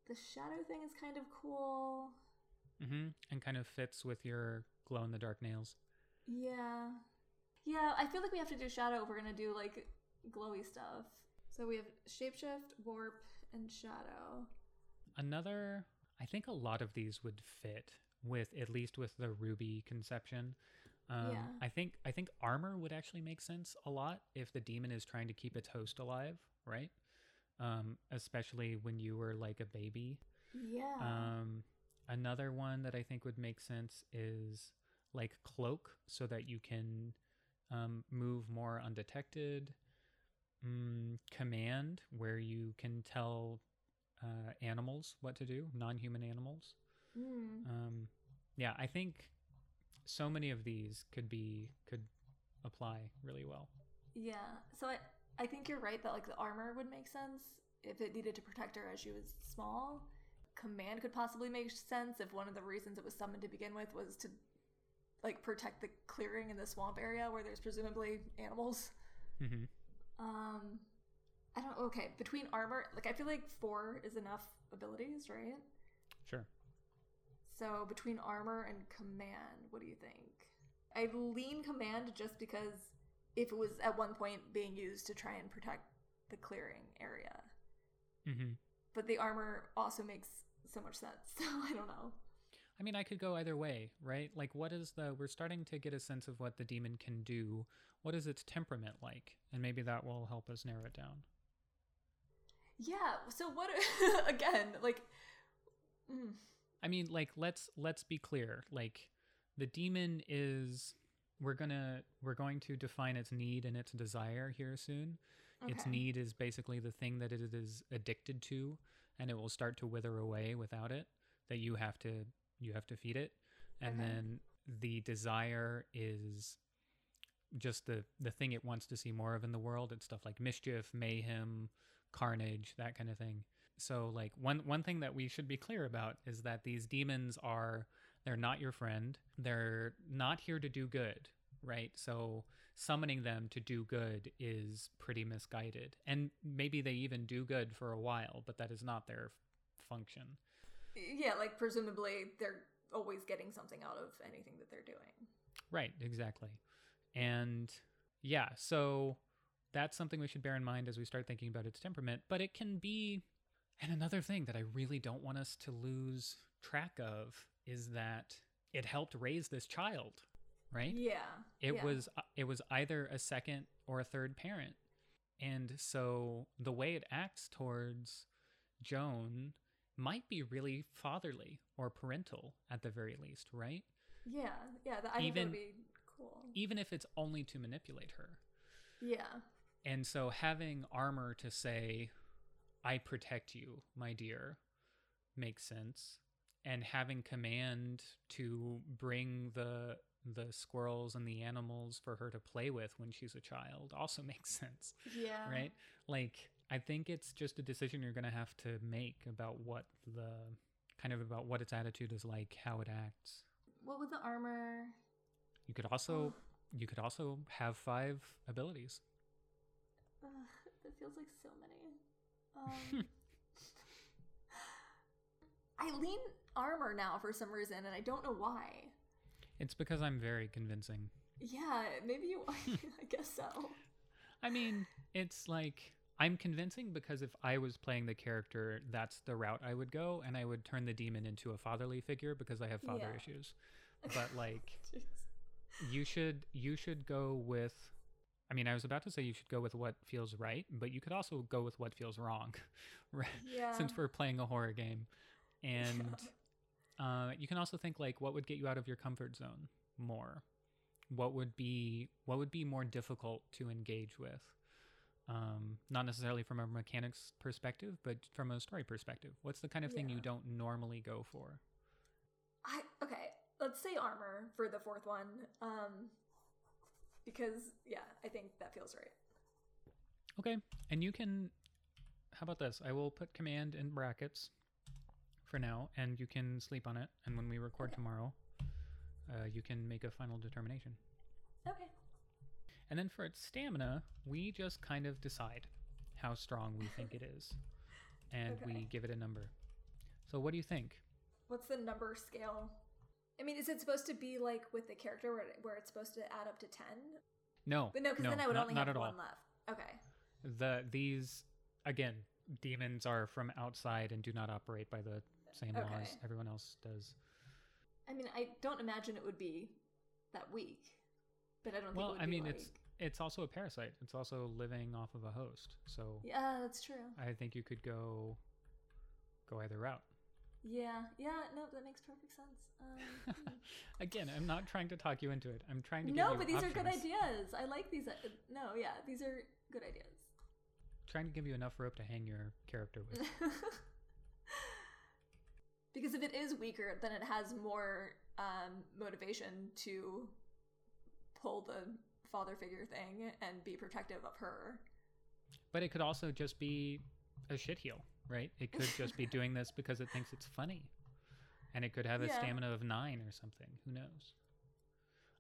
The shadow thing is kind of cool. hmm And kind of fits with your glow in the dark nails. Yeah. Yeah, I feel like we have to do shadow if we're gonna do like glowy stuff. So we have shapeshift, warp, and shadow. Another, I think a lot of these would fit with at least with the ruby conception. Um, Yeah. I think I think armor would actually make sense a lot if the demon is trying to keep its host alive, right? Um, especially when you were like a baby. Yeah. Um, another one that I think would make sense is like cloak, so that you can um, move more undetected. Mm, command, where you can tell uh, animals what to do, non-human animals. Hmm. Um, yeah, I think so many of these could be could apply really well. Yeah. So I I think you're right that like the armor would make sense if it needed to protect her as she was small. Command could possibly make sense if one of the reasons it was summoned to begin with was to like protect the clearing in the swamp area where there's presumably animals. hmm Um I don't okay, between armor, like I feel like 4 is enough abilities, right? Sure. So between armor and command, what do you think? I lean command just because if it was at one point being used to try and protect the clearing area. hmm But the armor also makes so much sense. So I don't know. I mean, I could go either way, right? Like, what is the? We're starting to get a sense of what the demon can do. What is its temperament like? And maybe that will help us narrow it down. Yeah, so what again, like mm, I mean, like let's let's be clear. Like the demon is we're gonna we're going to define its need and its desire here soon. Okay. Its need is basically the thing that it is addicted to, and it will start to wither away without it. That you have to you have to feed it, and Okay. then the desire is just the the thing it wants to see more of in the world. It's stuff like mischief, mayhem, carnage, that kind of thing. So like one one thing that we should be clear about is that these demons are they're not your friend. They're not here to do good, right? So summoning them to do good is pretty misguided. And maybe they even do good for a while, but that is not their function. Yeah, like presumably they're always getting something out of anything that they're doing. Right, exactly. And yeah, so that's something we should bear in mind as we start thinking about its temperament, but it can be and another thing that I really don't want us to lose track of is that it helped raise this child, right? Yeah. It yeah. was uh, it was either a second or a third parent. And so the way it acts towards Joan might be really fatherly or parental at the very least, right? Yeah, yeah, that, I think that Even- would be cool. Even if it's only to manipulate her. Yeah. And so having armor to say, I protect you, my dear, makes sense. And having command to bring the the squirrels and the animals for her to play with when she's a child also makes sense, Yeah. right? Like, I think it's just a decision you're going to have to make about what the kind of about what its attitude is like, how it acts. What with the armor? You could also you could also have five abilities. Ugh, that feels like so many. Um, I lean armor now for some reason, and I don't know why. It's because I'm very convincing. Yeah, maybe you. I guess so. I mean, it's like I'm convincing because if I was playing the character, that's the route I would go, and I would turn the demon into a fatherly figure because I have father Yeah. issues. But like, you should you should go with. I mean, I was about to say you should go with what feels right, but you could also go with what feels wrong, right? Yeah. Since we're playing a horror game, and uh, you can also think like, what would get you out of your comfort zone more? What would be what would be more difficult to engage with? Um, not necessarily from a mechanics perspective, but from a story perspective. What's the kind of thing you don't normally go for? I okay. Let's say armor for the fourth one. Um, because yeah, I think that feels right. Okay, and you can. How about this? I will put command in brackets for now, and you can sleep on it. And when we record Okay. tomorrow, uh, you can make a final determination. Okay. And then for its stamina, we just kind of decide how strong we think it is, and we give it a number. So, what do you think? What's the number scale? I mean, is it supposed to be like with the character where, where it's supposed to add up to ten? No, But no, because then I would not, only not have one all. left. Okay. The these again, demons are from outside and do not operate by the same laws everyone else does. I mean, I don't imagine it would be that weak, but I don't think. Well, I mean, it's it's also a parasite. It's also living off of a host. So yeah, that's true. I think you could go go either route. Yeah, yeah, no, that makes perfect sense. Um, hmm. Again, I'm not trying to talk you into it. I'm trying to give you no, but these are good ideas. I like these. uh, No, yeah, these are good ideas. Trying to give you enough rope to hang your character with. because if it is weaker, then it has more um, motivation to pull the father figure thing and be protective of her. But it could also just be a shit heel, right? It could just be doing this because it thinks it's funny. And it could have a Yeah. stamina of nine or something. Who knows?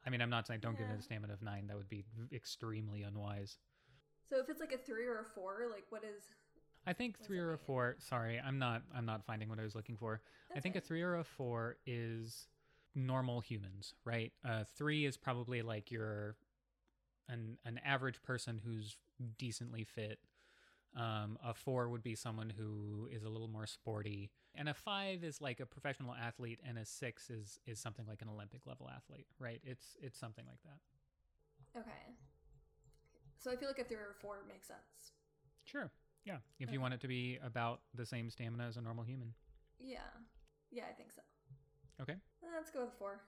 I mean, I'm not saying don't give it a stamina of nine. That would be extremely unwise. So if it's like a three or a four, like what is? I think three or a mean? four. Sorry, I'm not. I'm not finding what I was looking for. I That's think a three or a four is normal humans, right? Uh, three is probably like your an an average person who's decently fit. Um, a four would be someone who is a little more sporty, and a five is like a professional athlete, and a six is is something like an Olympic level athlete, right? It's it's something like that. Okay. So I feel like a three or four makes sense. Sure, yeah. If you want it to be about the same stamina as a normal human, Yeah. Yeah, I think so. Okay. Uh, Let's go with four.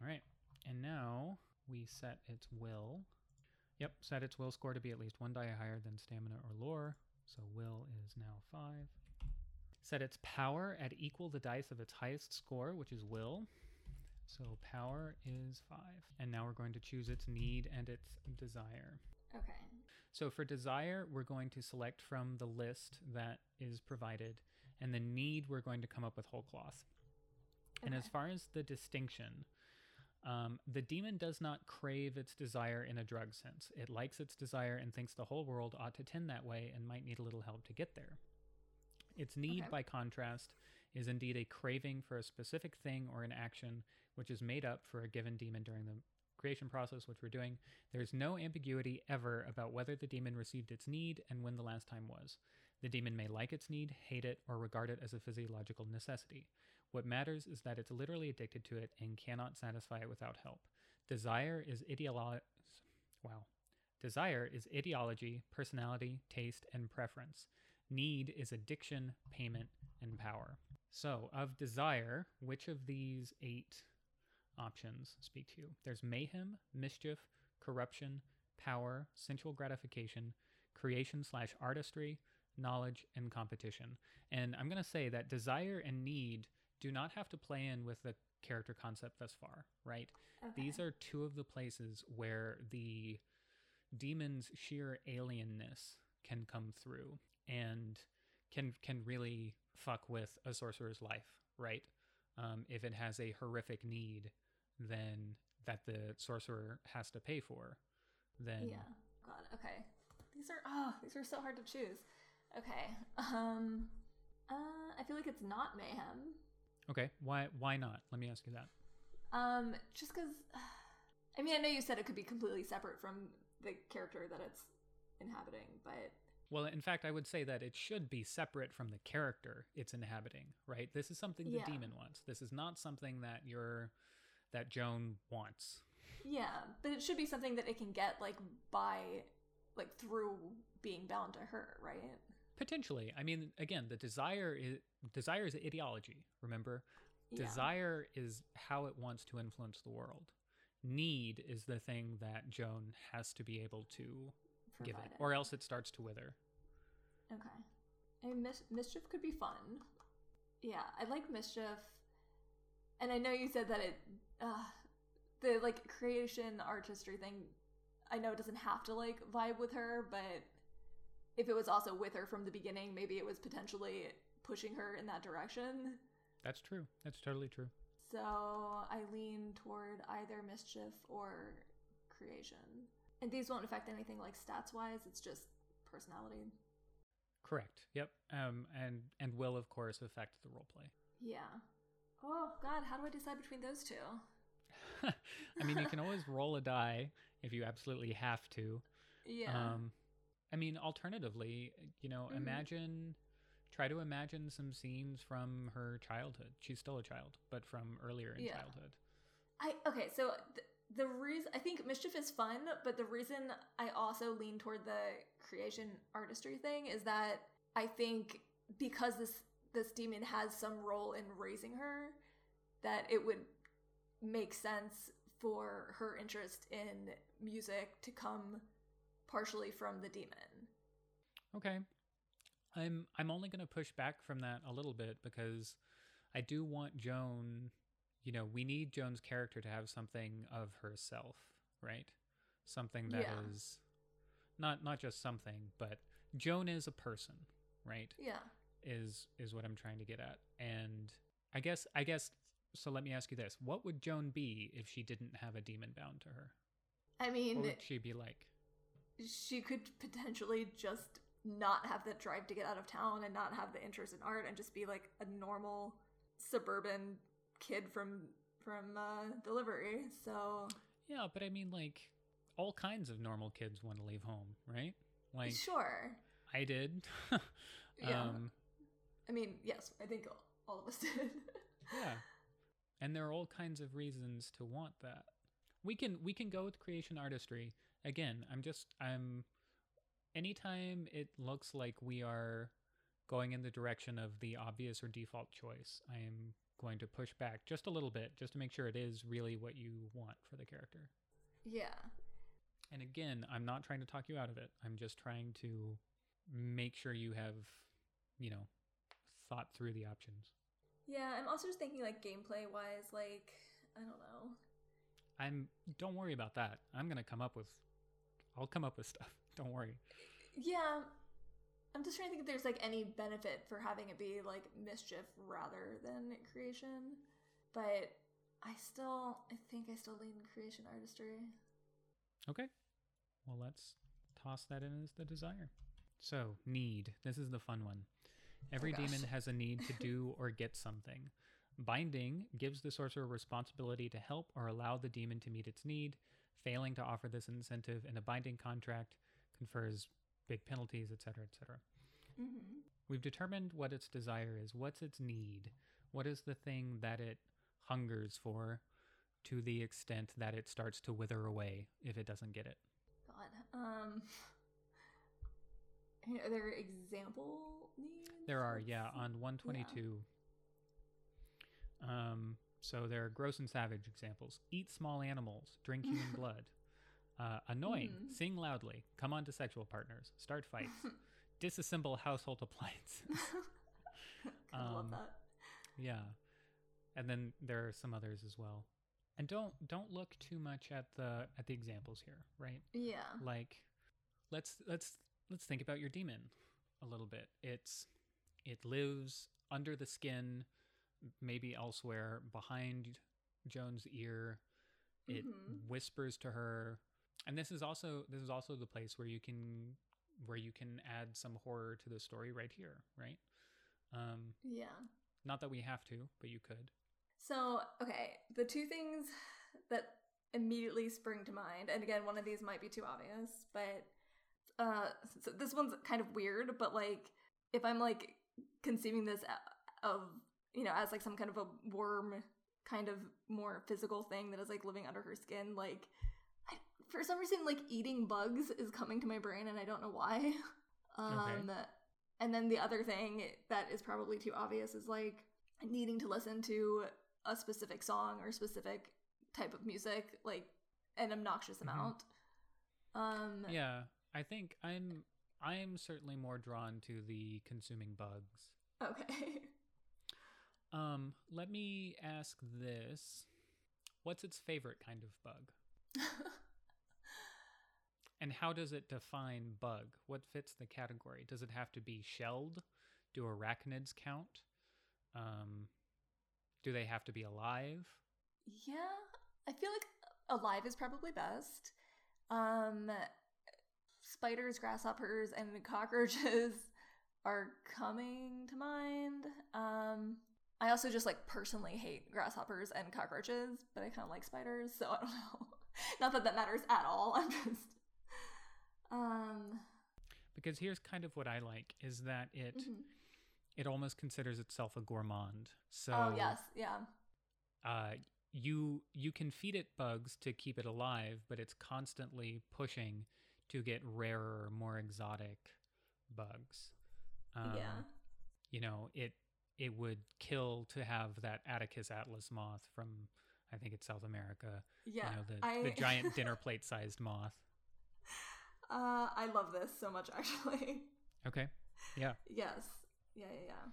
All right. And now we set its will. Yep, set its will score to be at least one die higher than stamina or lore. So will is now five. Set its power at equal the dice of its highest score, which is will. So power is five. And now we're going to choose its need and its desire. Okay. So for desire, we're going to select from the list that is provided, and the need we're going to come up with whole cloth. And as far as the distinction, um, the demon does not crave its desire in a drug sense. It likes its desire and thinks the whole world ought to tend that way and might need a little help to get there. Its need, Okay. by contrast, is indeed a craving for a specific thing or an action which is made up for a given demon during the creation process, which we're doing. There's no ambiguity ever about whether the demon received its need and when the last time was. The demon may like its need, hate it, or regard it as a physiological necessity. What matters is that it's literally addicted to it and cannot satisfy it without help. Desire is ideolo- wow. Desire is ideology, personality, taste, and preference. Need is addiction, payment, and power. So, of desire, which of these eight options speak to you? There's mayhem, mischief, corruption, power, sensual gratification, creation slash artistry, knowledge, and competition. And I'm going to say that desire and need do not have to play in with the character concept thus far, right? Okay. These are two of the places where the demon's sheer alienness can come through and can can really fuck with a sorcerer's life, right? Um, if it has a horrific need, then that the sorcerer has to pay for, then Yeah. God. Okay. These are oh, these are so hard to choose. Okay. Um. Uh, I feel like it's not mayhem. Okay, why why not? Let me ask you that. Um, just because. I mean, I know you said it could be completely separate from the character that it's inhabiting, but Well, in fact, I would say that it should be separate from the character it's inhabiting, right? This is something the Yeah. demon wants. This is not something that you're that Joan wants. yeah, but it should be something that it can get like by, like through being bound to her, right? Potentially. I mean, again, the desire is desire is ideology, remember? Yeah. Desire is how it wants to influence the world. Need is the thing that Joan has to be able to give it, Provide or else it starts to wither. Okay. And mis- mischief could be fun. Yeah, I like mischief. And I know you said that it, uh, the like creation artistry thing. I know it doesn't have to like vibe with her, but if it was also with her from the beginning, maybe it was potentially pushing her in that direction. That's true. That's totally true. So I lean toward either mischief or creation. And these won't affect anything like stats wise. It's just personality. Correct. Yep. Um, and and will of course affect the role play. Yeah. Oh God, how do I decide between those two? I mean, you can always roll a die if you absolutely have to. Yeah. Um, I mean, alternatively, you know, Mhm. imagine, try to imagine some scenes from her childhood. She's still a child, but from earlier in Yeah. childhood. I okay, so th- the reason I think mischief is fun, but the reason I also lean toward the creation artistry thing is that I think because this this demon has some role in raising her, that it would make sense for her interest in music to come partially from the demon. Okay. I'm I'm only going to push back from that a little bit because I do want Joan, you know, we need Joan's character to have something of herself, right? Something that is Yeah. not not just something, but Joan is a person, right? Yeah. Is is what I'm trying to get at. And I guess I guess so let me ask you this. What would Joan be if she didn't have a demon bound to her? I mean, What would she be like? she could potentially just not have the drive to get out of town and not have the interest in art and just be like a normal suburban kid from from uh, delivery. So Yeah, but I mean like all kinds of normal kids want to leave home, right? Like sure, I did. Yeah. um, I mean, yes, I think all of us did. yeah. And there are all kinds of reasons to want that. We can we can go with creation artistry. Again, I'm just I'm anytime it looks like we are going in the direction of the obvious or default choice, I am going to push back just a little bit just to make sure it is really what you want for the character. yeah, And again, I'm not trying to talk you out of it. I'm just trying to make sure you have, you know, thought through the options. yeah. I'm also just thinking like gameplay wise, like I don't know. I'm don't worry about that. I'm going to come up with I'll come up with stuff. Don't worry. Yeah, I'm just trying to think if there's like any benefit for having it be like mischief rather than creation. But I still, I think I still lean creation artistry. Okay. Well, let's toss that in as the desire. So, need. This is the fun one. Every oh, gosh. demon has a need to do or get something. Binding gives the sorcerer responsibility to help or allow the demon to meet its need. Failing to offer this incentive in a binding contract confers big penalties, etc., etc. Mm-hmm. We've determined what its desire is. What's its need? What is the thing that it hungers for to the extent that it starts to wither away if it doesn't get it? God. Um. Are there example needs? There are, yeah, on 122. Um, so there are gross and savage examples. Eat small animals, drink human blood. Uh, annoying, Hmm. sing loudly, come on to sexual partners, start fights, disassemble household appliances. Kind of love Um, that. yeah. and then there are some others as well. And don't don't look too much at the at the examples here, right? Yeah. Like let's let's let's think about your demon a little bit. It's it lives under the skin, maybe elsewhere, behind Joan's ear. It Mhm. whispers to her. And this is also this is also the place where you can where you can add some horror to the story right here, right? Um Yeah. not that we have to, but you could. So, okay, the two things that immediately spring to mind, and again, one of these might be too obvious, but uh, so this one's kind of weird, but like, if I'm like conceiving this of, you know, as like some kind of a worm, kind of more physical thing that is like living under her skin, like, for some reason, like eating bugs is coming to my brain, and I don't know why. Um, and then the other thing that is probably too obvious is like needing to listen to a specific song or specific type of music, like an obnoxious Mhm. amount. Um, Yeah, I think I'm I'm certainly more drawn to the consuming bugs. Okay. Um, let me ask this. What's its favorite kind of bug? And how does it define bug? What fits the category? Does it have to be shelled? Do arachnids count? Um, do they have to be alive? yeah, I feel like alive is probably best. Um, spiders, grasshoppers, and cockroaches are coming to mind. Um, I also just like personally hate grasshoppers and cockroaches, but I kind of like spiders, so I don't know. Not that that matters at all. I'm just, um, Because here's kind of what I like is that it mhm. it almost considers itself a gourmand. So oh yes, yeah, uh, you you can feed it bugs to keep it alive, but it's constantly pushing to get rarer, more exotic bugs. Um, yeah, You know, it it would kill to have that Attacus atlas moth from I think it's South America. yeah. You know, the, I, the giant dinner plate sized moth. Uh, I love this so much, actually. Okay. Yeah. yes, yeah, yeah, yeah.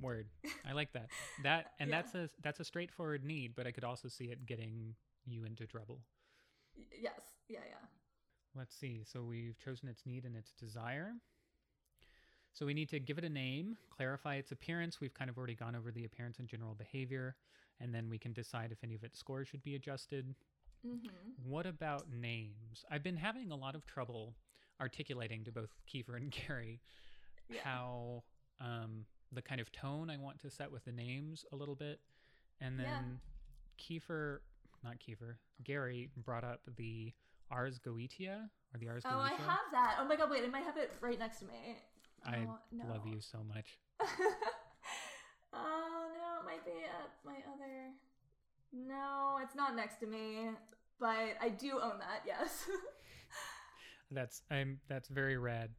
Word. I like that. That and Yeah. that's a that's a straightforward need, but I could also see it getting you into trouble. Y- Yes, yeah, yeah. Let's see. So we've chosen its need and its desire. So we need to give it a name, clarify its appearance. We've kind of already gone over the appearance and general behavior, and then we can decide if any of its scores should be adjusted. Mm-hmm. What about names? I've been having a lot of trouble articulating to both Kiefer and Gary Yeah. how um, the kind of tone I want to set with the names a little bit. And then Yeah. Kiefer, not Kiefer, Gary brought up the Ars Goetia or the Ars Goetia. Oh, I have that. Oh my god, wait, I might have it right next to me. I Oh, no. love you so much. oh no, it might be at my other. No, it's not next to me, but I do own that. Yes. That's I'm that's very rad.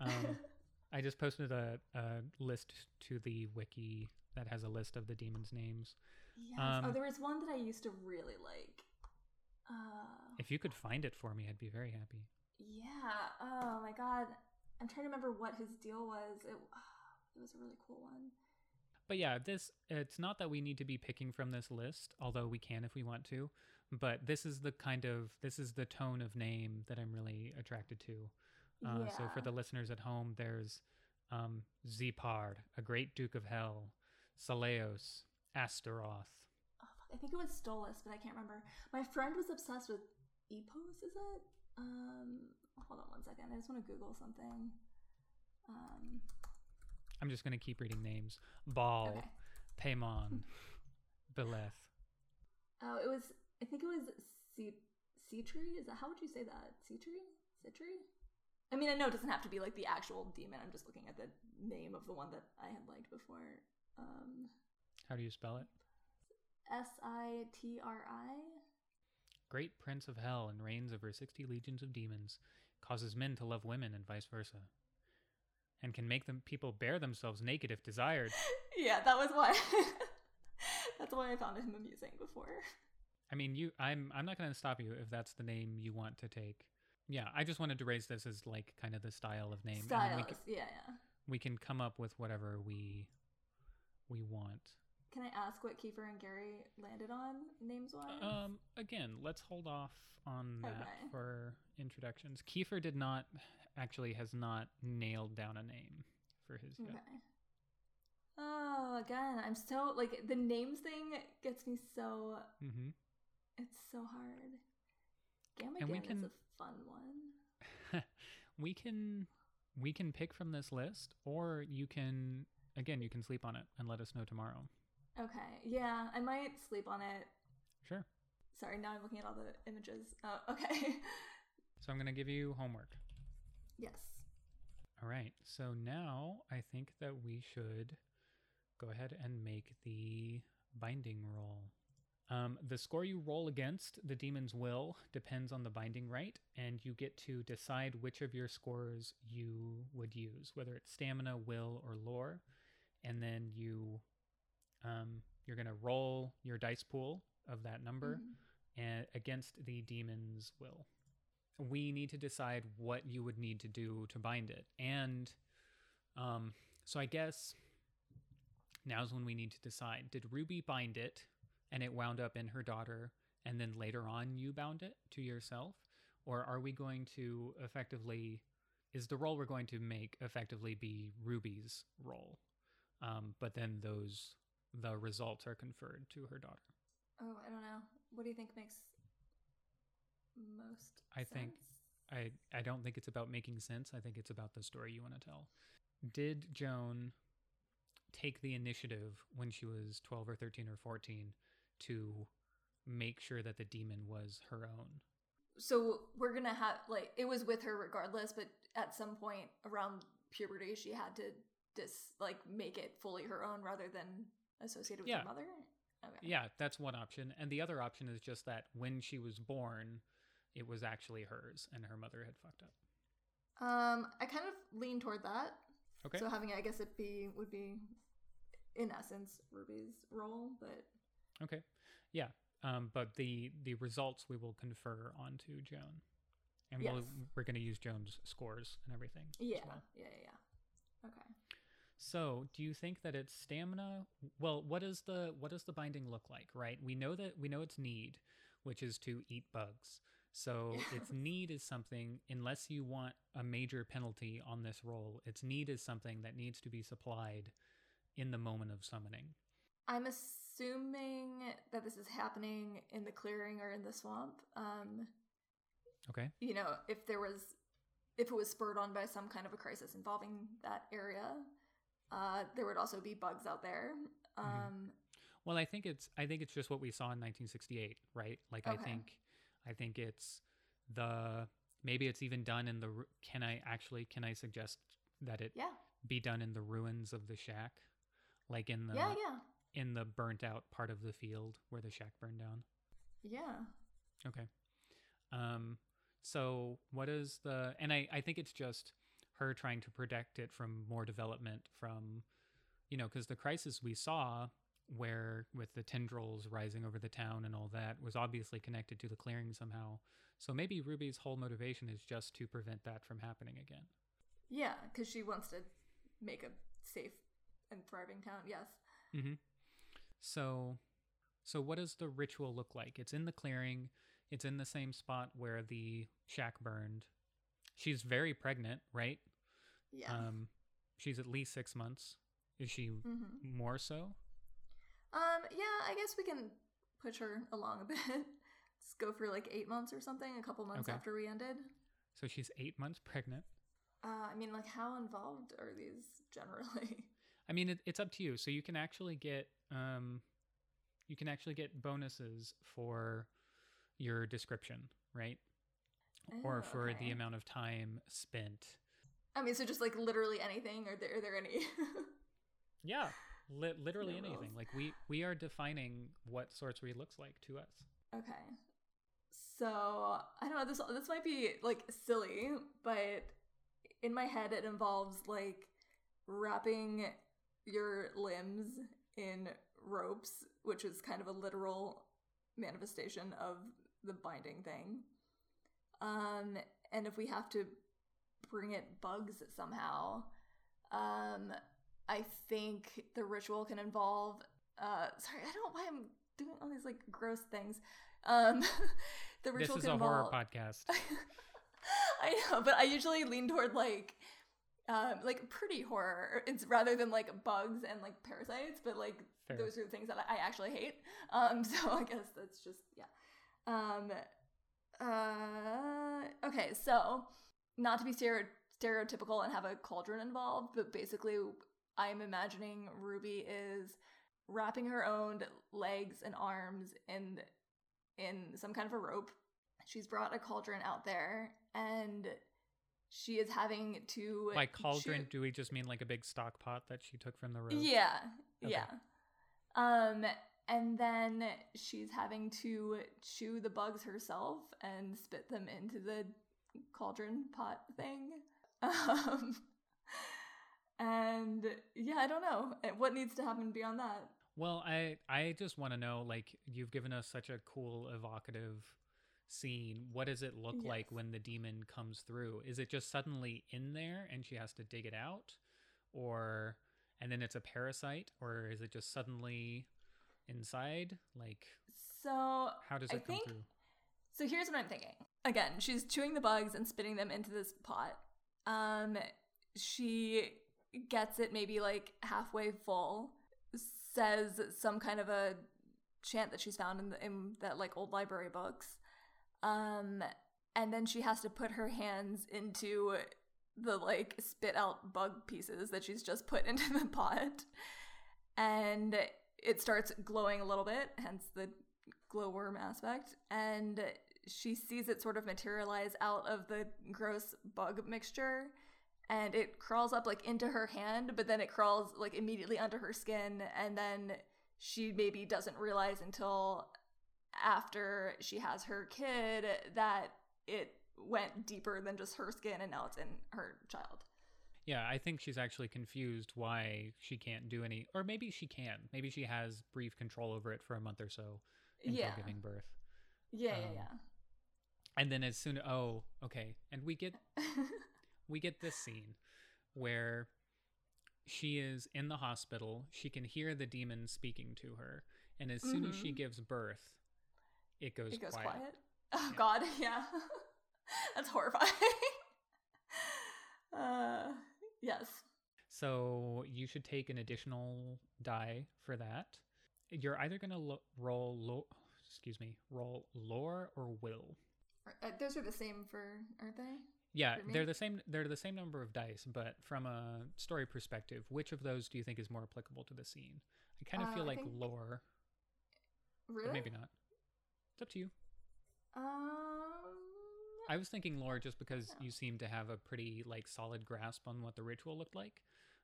Um, I just posted a, a list to the wiki that has a list of the demons' names. yes. oh, Um, there was one that I used to really like. Uh, If you could find it for me, I'd be very happy. yeah. Oh my god, I'm trying to remember what his deal was. It, it was a really cool one. But yeah, this it's not that we need to be picking from this list, although we can if we want to. But this is the kind of this is the tone of name that I'm really attracted to. Uh, So for the listeners at home, there's um, Zepar, a great duke of hell, Saleos, Astaroth. Oh, I think it was Stolas, but I can't remember. My friend was obsessed with Epos, is it? Um, hold on one second. I just want to Google something. Um, I'm just gonna keep reading names: Baal, okay. Paimon, Beleth. Oh, it was. I think it was C- Sitri. Is that how would you say that? Sitri? Sitri? I mean, I know it doesn't have to be like the actual demon. I'm just looking at the name of the one that I had liked before. Um, How do you spell it? S I T R I. Great prince of hell and reigns over 60 legions of demons, causes men to love women and vice versa, and can make them people bear themselves naked if desired. Yeah, that was why. That's why I found him amusing before. I mean, you I'm I'm not going to stop you if that's the name you want to take. Yeah, I just wanted to raise this as like kind of the style of name and then we Styles, can, yeah, yeah. we can come up with whatever we we want. can I ask what Kiefer and Gary landed on names wise? Um, again, let's hold off on that Okay. for introductions. Kiefer did not actually has not nailed down a name for his yet. okay. Oh, again, I'm so like the names thing gets me so Mm-hmm. it's so hard. Gamma And we is can- a fun one. we can we can pick from this list, or you can again you can sleep on it and let us know tomorrow. Okay, yeah, I might sleep on it. Sure. Sorry, now I'm looking at all the images. Oh, okay. So I'm gonna give you homework. Yes. All right. So now I think that we should go ahead and make the binding roll. Um, the score you roll against the demon's will depends on the binding right, and you get to decide which of your scores you would use, whether it's stamina, will, or lore. And then you, um, you're gonna roll your dice pool of that number Mhm. and against the demon's will. We need to decide what you would need to do to bind it. And um, so I guess now's when we need to decide. Did Ruby bind it and it wound up in her daughter, and then later on you bound it to yourself? Or are we going to effectively, is the role we're going to make effectively be Ruby's role? Um, but then those, the results are conferred to her daughter. Oh, I don't know. What do you think makes most I think- I, I don't think it's about making sense. I think it's about the story you want to tell. Did Joan take the initiative when she was 12 or 13 or 14 to make sure that the demon was her own? So we're gonna have like it was with her regardless, but at some point around puberty, she had to dis like make it fully her own rather than associated with Yeah. her mother. Okay. Yeah, that's one option. And the other option is just that when she was born, it was actually hers and her mother had fucked up. Um, I kind of lean toward that. Okay. So having it, I guess it be would be, in essence, Ruby's role, but Okay. Yeah. Um, but the the results we will confer onto Joan. And we'll, we're going to use Joan's scores and everything. yeah, well. yeah, yeah, yeah. Okay. So, do you think that it's stamina? Well, what is the what does the binding look like? Right? We know that we know it's need, which is to eat bugs. So its need is something. Unless you want a major penalty on this roll, its need is something that needs to be supplied in the moment of summoning. I'm assuming that this is happening in the clearing or in the swamp. Um, Okay. you know, if there was, if it was spurred on by some kind of a crisis involving that area, uh, there would also be bugs out there. Um, Mhm. Well, I think it's I think it's just what we saw in 1968, right? Like I think I think it's the maybe it's even done in the can I actually can I suggest that it yeah, be done in the ruins of the shack, like in the yeah, yeah, in the burnt out part of the field where the shack burned down. yeah. Okay. Um. So what is the and I I think it's just her trying to protect it from more development from, you know, because the crisis we saw where with the tendrils rising over the town and all that was obviously connected to the clearing somehow. So maybe Ruby's whole motivation is just to prevent that from happening again. Yeah, because she wants to make a safe and thriving town. Yes. Mm-hmm. So, so what does the ritual look like? It's in the clearing. It's in the same spot where the shack burned. She's very pregnant, right? Yeah. Um, she's at least six months. Is she hmm more so? Um. Yeah. I guess we can push her along a bit. Let's go for like eight months or something. A couple months Okay. after we ended. So she's eight months pregnant. Uh, I mean, like, how involved are these generally? I mean, it, it's up to you. So you can actually get um, you can actually get bonuses for your description, right? or Oh, for the amount of time spent. I mean, so just like literally anything. Are there are there any? Yeah, li- literally No anything. rules. Like we we are defining what sorcery looks like to us. okay. So I don't know. This this might be like silly, but in my head it involves like wrapping your limbs in ropes, which is kind of a literal manifestation of the binding thing. Um, and if we have to bring it bugs somehow, um, I think the ritual can involve uh, sorry, I don't know why I'm doing all these like gross things. Um, the This ritual is can a horror podcast. I know, but I usually lean toward like um like pretty horror. It's rather than like bugs and like parasites, but like Fair. those are the things that I actually hate. Um so I guess that's just yeah. Um uh okay, so not to be stereotypical and have a cauldron involved, but basically I'm imagining Ruby is wrapping her own legs and arms in in some kind of a rope. She's brought a cauldron out there and she is having to By cauldron, chew- do we just mean like a big stock pot that she took from the road? Yeah. Okay. Yeah. Um and then she's having to chew the bugs herself and spit them into the cauldron pot thing. Um and yeah, I don't know. Eh, What needs to happen beyond that? Well, I I just want to know like you've given us such a cool evocative scene. What does it look like when the demon comes through? Is it just suddenly in there and she has to dig it out or and then it's a parasite or is it just suddenly inside? Like So how does I it come think- through? So here's what I'm thinking. Again, she's chewing the bugs and spitting them into this pot. Um, she gets it maybe like halfway full, says some kind of a chant that she's found in, the, in that like old library books. Um, and then she has to put her hands into the like spit out bug pieces that she's just put into the pot. And it starts glowing a little bit, hence the glowworm aspect, and she sees it sort of materialize out of the gross bug mixture, and it crawls up like into her hand, but then it crawls like immediately under her skin, and then she maybe doesn't realize until after she has her kid that it went deeper than just her skin and now it's in her child. Yeah, I think she's actually confused why she can't do any or maybe she can. Maybe she has brief control over it for a month or so until Yeah. giving birth. Yeah, Um, yeah, yeah. And then as soon oh, okay. And we get we get this scene where she is in the hospital. She can hear the demon speaking to her, and as soon as she Mhm. gives birth, it goes, it goes quiet. quiet. Oh Yeah. god, yeah. That's horrifying. uh yes. So you should take an additional die for that. You're either gonna lo- roll lo- excuse me, roll lore or will. Uh, those are the same for aren't they? Yeah, they're the same. They're the same number of dice, but from a story perspective, which of those do you think is more applicable to the scene? I kind of Uh, feel I like think- lore, Really? maybe not. It's up to you. Um I was thinking lore just because Yeah. you seem to have a pretty like solid grasp on what the ritual looked like,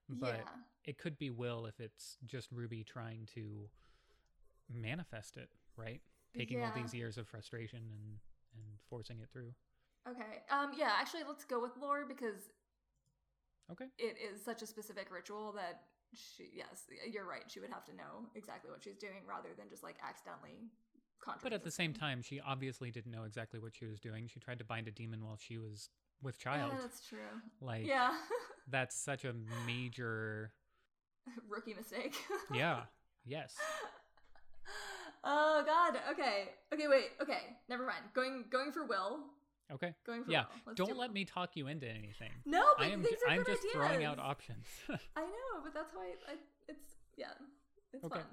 but yeah. it could be will if it's just Ruby trying to manifest it, right? Taking all these years of frustration and and forcing it through. Okay. Um yeah, actually let's go with lore because Okay. it is such a specific ritual that she yes, you're right. She would have to know exactly what she's doing rather than just like accidentally But at the same time, she obviously didn't know exactly what she was doing. She tried to bind a demon while she was with Yeah, child. that's true. like yeah. that's such a major Rookie mistake. yeah. Yes. oh god. Okay. Okay, wait. Okay. Never mind. Going going for Will. Okay. Going for Yeah. Don't do let me talk you into anything. No, but I am these are I'm good just throwing out options. I know, but that's why I, it's yeah. It's Okay. fun.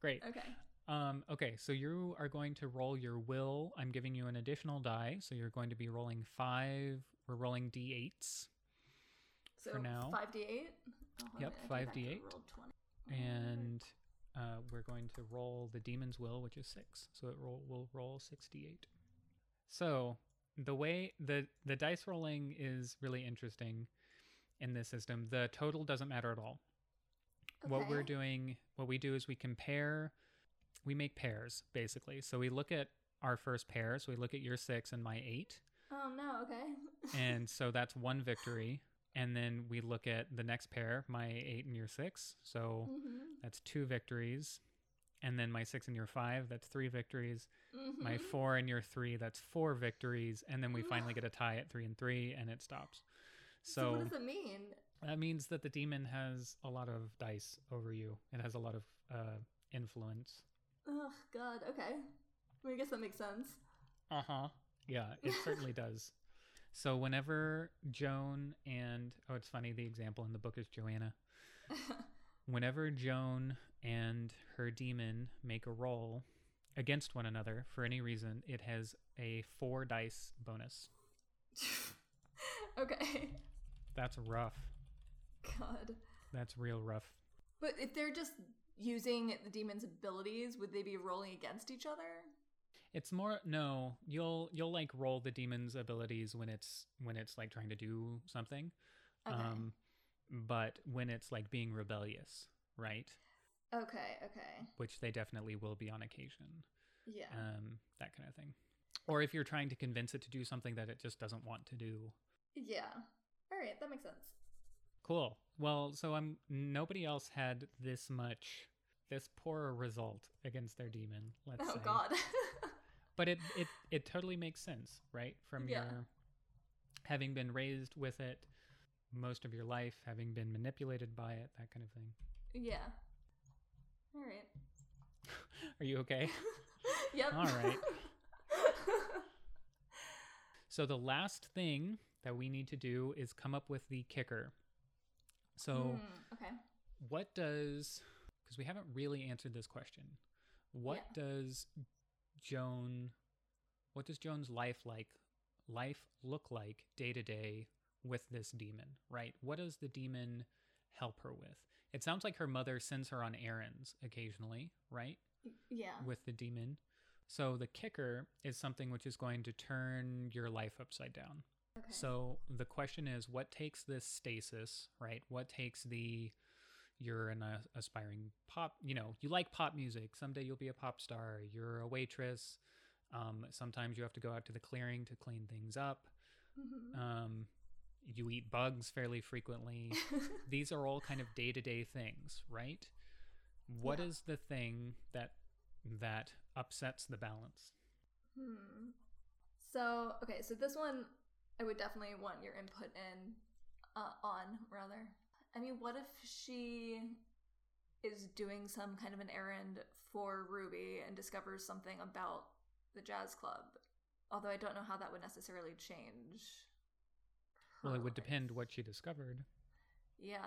Great. Okay. Um, okay, so you are going to roll your will. I'm giving you an additional die, so you're going to be rolling five. We're rolling d8s, So For now. 5d8. Oh, Yep, I I 5d8. and uh, we're going to roll the demon's will, which is six. So it roll will roll six d8. So the way the the dice rolling is really interesting in this system. The total doesn't matter at all. What we're doing, what we do is we compare, we make pairs basically. So we look at our first pair. So we look at your six and my eight. Oh no. Okay. and so that's one victory. And then we look at the next pair, my eight and your six. So Mhm. that's two victories. And then my six and your five, that's three victories. My Mhm. four and your three, that's four victories. And then we finally get a tie at three and three, and it stops. So, So, what does it mean? that means that the demon has a lot of dice over you. It has a lot of uh, influence. Oh God. Okay. Well, I guess that makes sense. Uh huh. Yeah, it certainly does. So whenever Joan and oh, it's funny. The example in the book is Joanna. Whenever Joan and her demon make a roll against one another for any reason, it has a four dice bonus. okay. That's rough. God. That's real rough. But if they're just using the demon's abilities, would they be rolling against each other? It's more no, you'll you'll like roll the demon's abilities when it's when it's like trying to do something. Okay. Um but when it's like being rebellious, right? Okay. Okay. Which they definitely will be on occasion. Yeah. Um that kind of thing. Or if you're trying to convince it to do something that it just doesn't want to do. yeah. All right. That makes sense. Cool. Well, so I'm nobody else had this much this poor result against their demon, let's oh say. God. but it it it totally makes sense right from Yeah. your having been raised with it most of your life having been manipulated by it that kind of thing yeah. All right. are you okay Yep. All right. so the last thing that we need to do is come up with the kicker so Hmm, okay. what does because we haven't really answered this question what Yeah. does joan what does joan's life like life look like day to day with this demon right what does the demon help her with it sounds like her mother sends her on errands occasionally right Yeah. with the demon so the kicker is something which is going to turn your life upside down Okay. so the question is, what takes this stasis, right? What takes the you're an uh, aspiring pop, you know, you like pop music. Someday you'll be a pop star. You're a waitress. Um, sometimes you have to go out to the clearing to clean things up. Mhm. Um, you eat bugs fairly frequently. These are all kind of day to day things, right? What is Yeah. the thing that that upsets the balance? Hmm. So okay, so this one I would definitely want your input in uh, on rather. I mean, what if she is doing some kind of an errand for Ruby and discovers something about the jazz club? Although I don't know how that would necessarily change. Well, it would depend what she discovered. Yeah.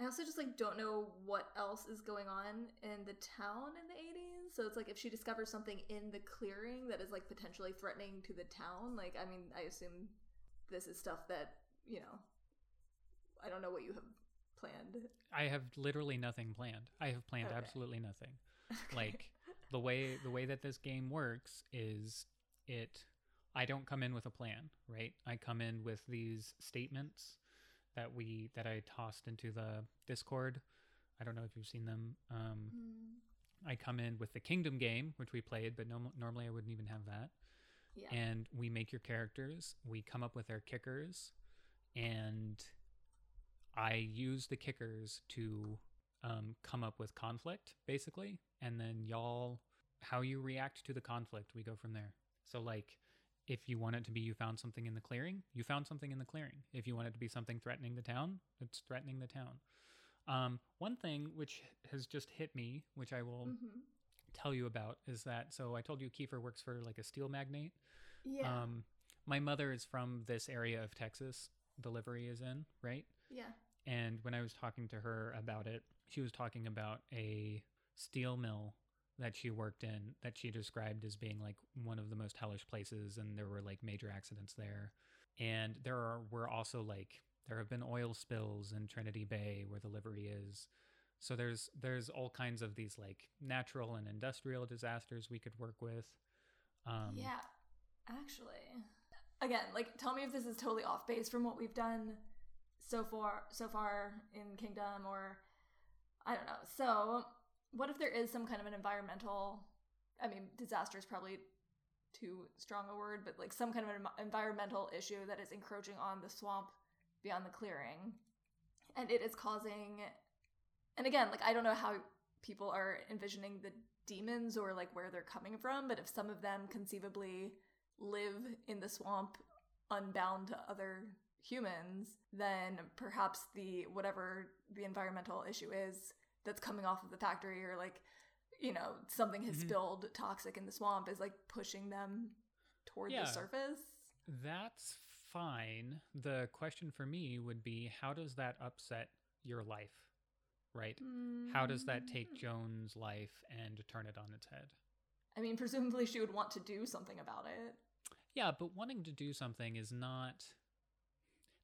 I also just like don't know what else is going on in the town in the 80s. So it's like if she discovers something in the clearing that is like potentially threatening to the town, like I mean, I assume this is stuff that, you know, I don't know what you have planned. I have literally nothing planned. I have planned Okay. absolutely nothing. Like the way the way that this game works is it I don't come in with a plan, right? I come in with these statements that we that I tossed into the Discord. I don't know if you've seen them. Um, Hmm. I come in with the Kingdom game, which we played, but no, normally I wouldn't even have that. yeah. And we make your characters. We come up with our kickers, and I use the kickers to um, come up with conflict, basically. And then y'all, how you react to the conflict, we go from there. So, like, if you want it to be you found something in the clearing, you found something in the clearing. If you want it to be something threatening the town, it's threatening the town. Um, one thing which has just hit me, which I will Mhm. tell you about, is that so I told you Kiefer works for like a steel magnate. Yeah. Um, my mother is from this area of Texas. Delivery is in, right? yeah. And when I was talking to her about it, she was talking about a steel mill that she worked in that she described as being like one of the most hellish places, and there were like major accidents there. And there are were also like there have been oil spills in Trinity Bay where the livery is. So there's there's all kinds of these like natural and industrial disasters we could work with. Um, yeah. Actually. Again, like tell me if this is totally off base from what we've done so far so far in Kingdom or I don't know. So, what if there is some kind of an environmental I mean, disaster is probably too strong a word, but like some kind of an environmental issue that is encroaching on the swamp beyond the clearing. And it is causing and again, like I don't know how people are envisioning the demons or like where they're coming from, but if some of them conceivably live in the swamp unbound to other humans, then perhaps the whatever the environmental issue is that's coming off of the factory or like you know, something has Mhm. spilled toxic in the swamp is like pushing them toward Yeah. the surface. That's fine. The question for me would be how does that upset your life? Right? How does that take Mm. Joan's life and turn it on its head? I mean, presumably she would want to do something about it. Yeah, but wanting to do something is not.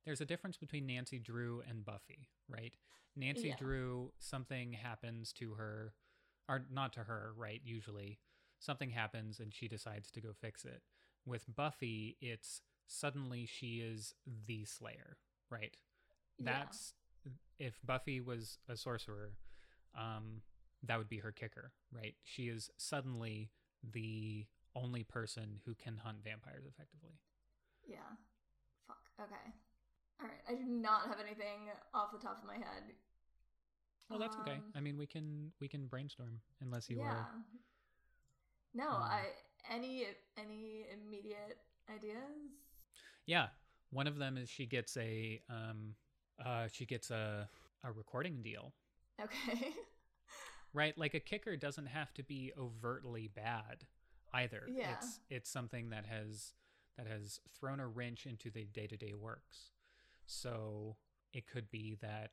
There's a difference between Nancy Drew and Buffy, right? Nancy Yeah. Drew, something happens to her, or not to her, right? Usually, something happens and she decides to go fix it. With Buffy, it's suddenly she is the Slayer, right? Yeah. That's if Buffy was a sorcerer, um, that would be her kicker, right? She is suddenly the only person who can hunt vampires effectively. Yeah. Fuck. Okay. All right. I do not have anything off the top of my head. Well, that's okay. Um, I mean, we can we can brainstorm unless you yeah. are. No, um, I any any immediate ideas? Yeah, one of them is she gets a um uh she gets a a recording deal, Okay. right? Like a kicker doesn't have to be overtly bad either. Yeah. It's it's something that has that has thrown a wrench into the day-to-day works. So it could be that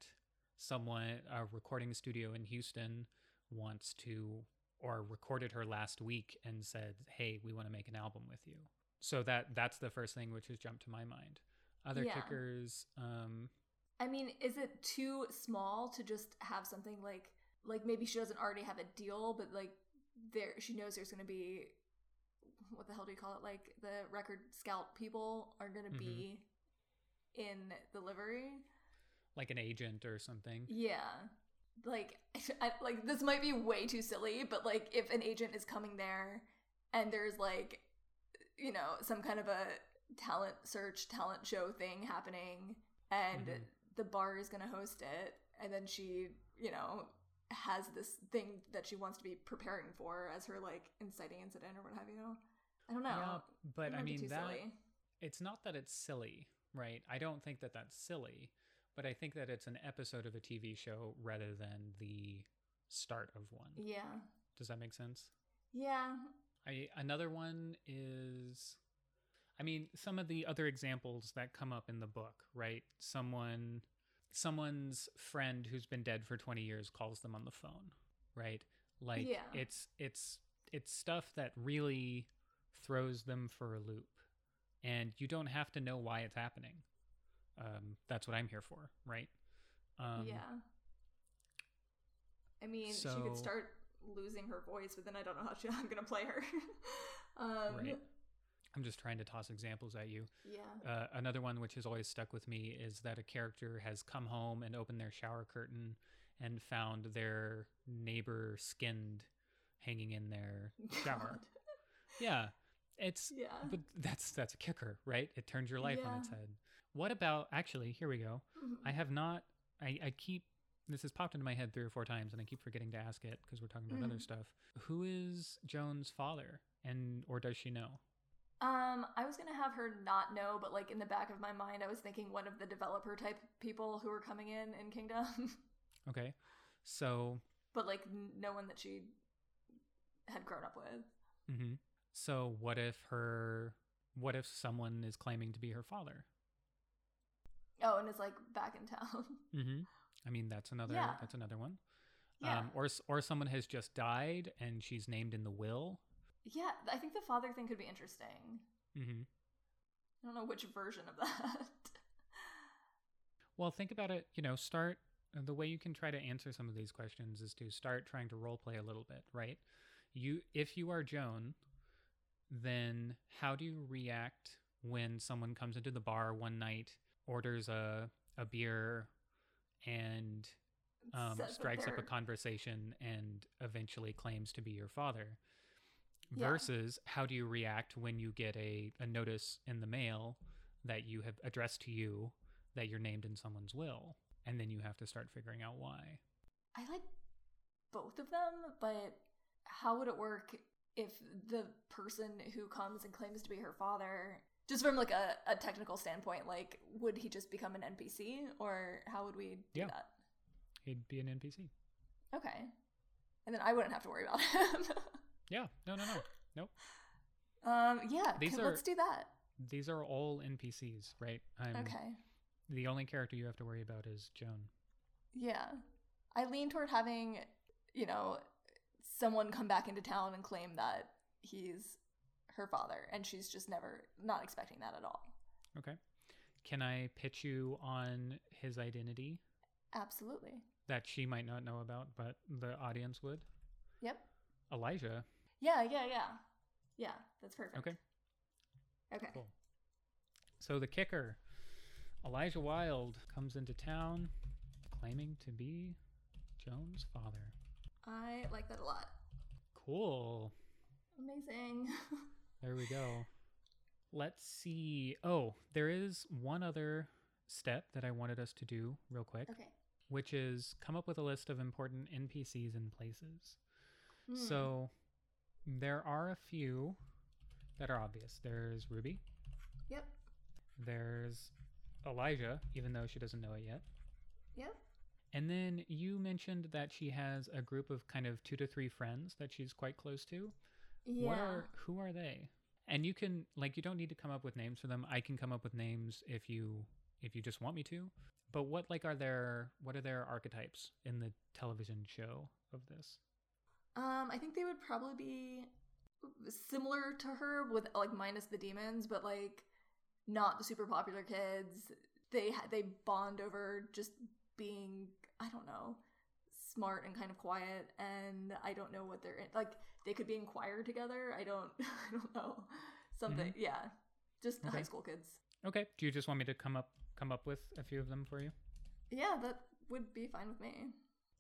someone a recording studio in Houston wants to or recorded her last week and said, "Hey, we want to make an album with you." So that that's the first thing which has jumped to my mind. Other Yeah. kickers um I mean, is it too small to just have something like like maybe she doesn't already have a deal, but like there she knows there's going to be what the hell do you call it? Like the record scout people are going to Mhm. be in the livery. like an agent or something. Yeah. Like I, like this might be way too silly, but like if an agent is coming there and there's like you know, some kind of a talent search, talent show thing happening and Mhm. the bar is going to host it and then she, you know, has this thing that she wants to be preparing for as her like inciting incident or what have you. I don't know. Yeah, but I mean that silly. it's not that it's silly, right? I don't think that that's silly, but I think that it's an episode of a TV show rather than the start of one. Yeah. Does that make sense? Yeah. I another one is I mean, some of the other examples that come up in the book, right? Someone someone's friend who's been dead for 20 years calls them on the phone, right? Like Yeah. it's it's it's stuff that really throws them for a loop. And you don't have to know why it's happening. Um, that's what I'm here for, right? Um, yeah. I mean, she could start losing her voice, but then I don't know how she, I'm gonna play her. um, Right. I'm just trying to toss examples at you. Yeah. Uh, another one which has always stuck with me is that a character has come home and opened their shower curtain and found their neighbor skinned hanging in their shower. Yeah, it's Yeah. but that's that's a kicker, right? It turns your life on its head. What about actually? Here we go. Mhm. I have not. I, I keep this has popped into my head three or four times, and I keep forgetting to ask it because we're talking about other Mhm. stuff. Who is Joan's father, and or does she know? Um, I was gonna have her not know, but like in the back of my mind, I was thinking one of the developer type people who were coming in in Kingdom, Okay, so but like n- no one that she had grown up with. hmm So what if her? What if someone is claiming to be her father? Oh, and is like back in town. Mm-hmm. I mean, that's another. Yeah. That's another one. yeah, Um, or or someone has just died and she's named in the will. yeah. I think the father thing could be interesting. Mm-hmm. I don't know which version of that. Well, think about it. You know, start the way you can try to answer some of these questions is to start trying to role play a little bit, right? You, if you are Joan, then how do you react when someone comes into the bar one night, orders a a beer, and um, strikes up a conversation and eventually claims to be your father? Yeah. Versus how do you react when you get a, a notice in the mail that you have addressed to you that you're named in someone's will, and then you have to start figuring out why. I like both of them, but how would it work if the person who comes and claims to be her father, just from like a, a technical standpoint, like would he just become an NPC or how would we do Yeah. that? He'd be an NPC. Okay. and then I wouldn't have to worry about him. Yeah. No, no, no. Nope um, yeah, These are- let's do that. These are all NPCs, right? I'm, Okay. The only character you have to worry about is Joan. Yeah. I lean toward having, you know, someone come back into town and claim that he's her father, and she's just never not expecting that at all. Okay. Can I pitch you on his identity Absolutely. that she might not know about, but the audience would? Yep. Elijah. Yeah, yeah, yeah. Yeah, that's perfect. Okay. Okay. Cool. So the kicker, Elijah wild comes into town claiming to be Joan's father. I like that a lot. Cool. Amazing. There we go. Let's see. Oh, there is one other step that I wanted us to do real quick, okay. which is come up with a list of important NPCs and places. Hmm. So there are a few that are obvious. There's Ruby, Yep. there's Elijah, even though she doesn't know it yet. Yep. And then you mentioned that she has a group of kind of two to three friends that she's quite close to. Yeah. What are who are they? And you can like you don't need to come up with names for them. I can come up with names if you if you just want me to. But what like are their what are their archetypes in the television show of this? Um, I think they would probably be similar to her with like minus the demons, but like not the super popular kids. They they bond over just being I don't know smart and kind of quiet, and I don't know what they're in. like. They could be in choir together. I don't I don't know something. Yeah, just Okay. high school kids. Okay. Do you just want me to come up come up with a few of them for you? Yeah, that would be fine with me.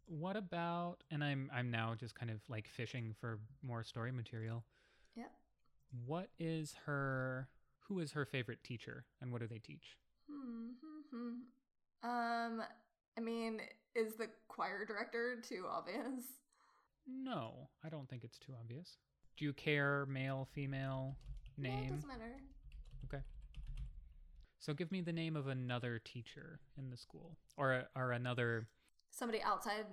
What about and I'm I'm now just kind of like fishing for more story material. Yeah. What is her who is her favorite teacher and what do they teach? Hmm, hmm, hmm. Um, I mean, is the choir director too obvious? No, I don't think it's too obvious. Do you care male, female, No, it name? doesn't matter. Okay. So give me the name of another teacher in the school or or another Somebody outside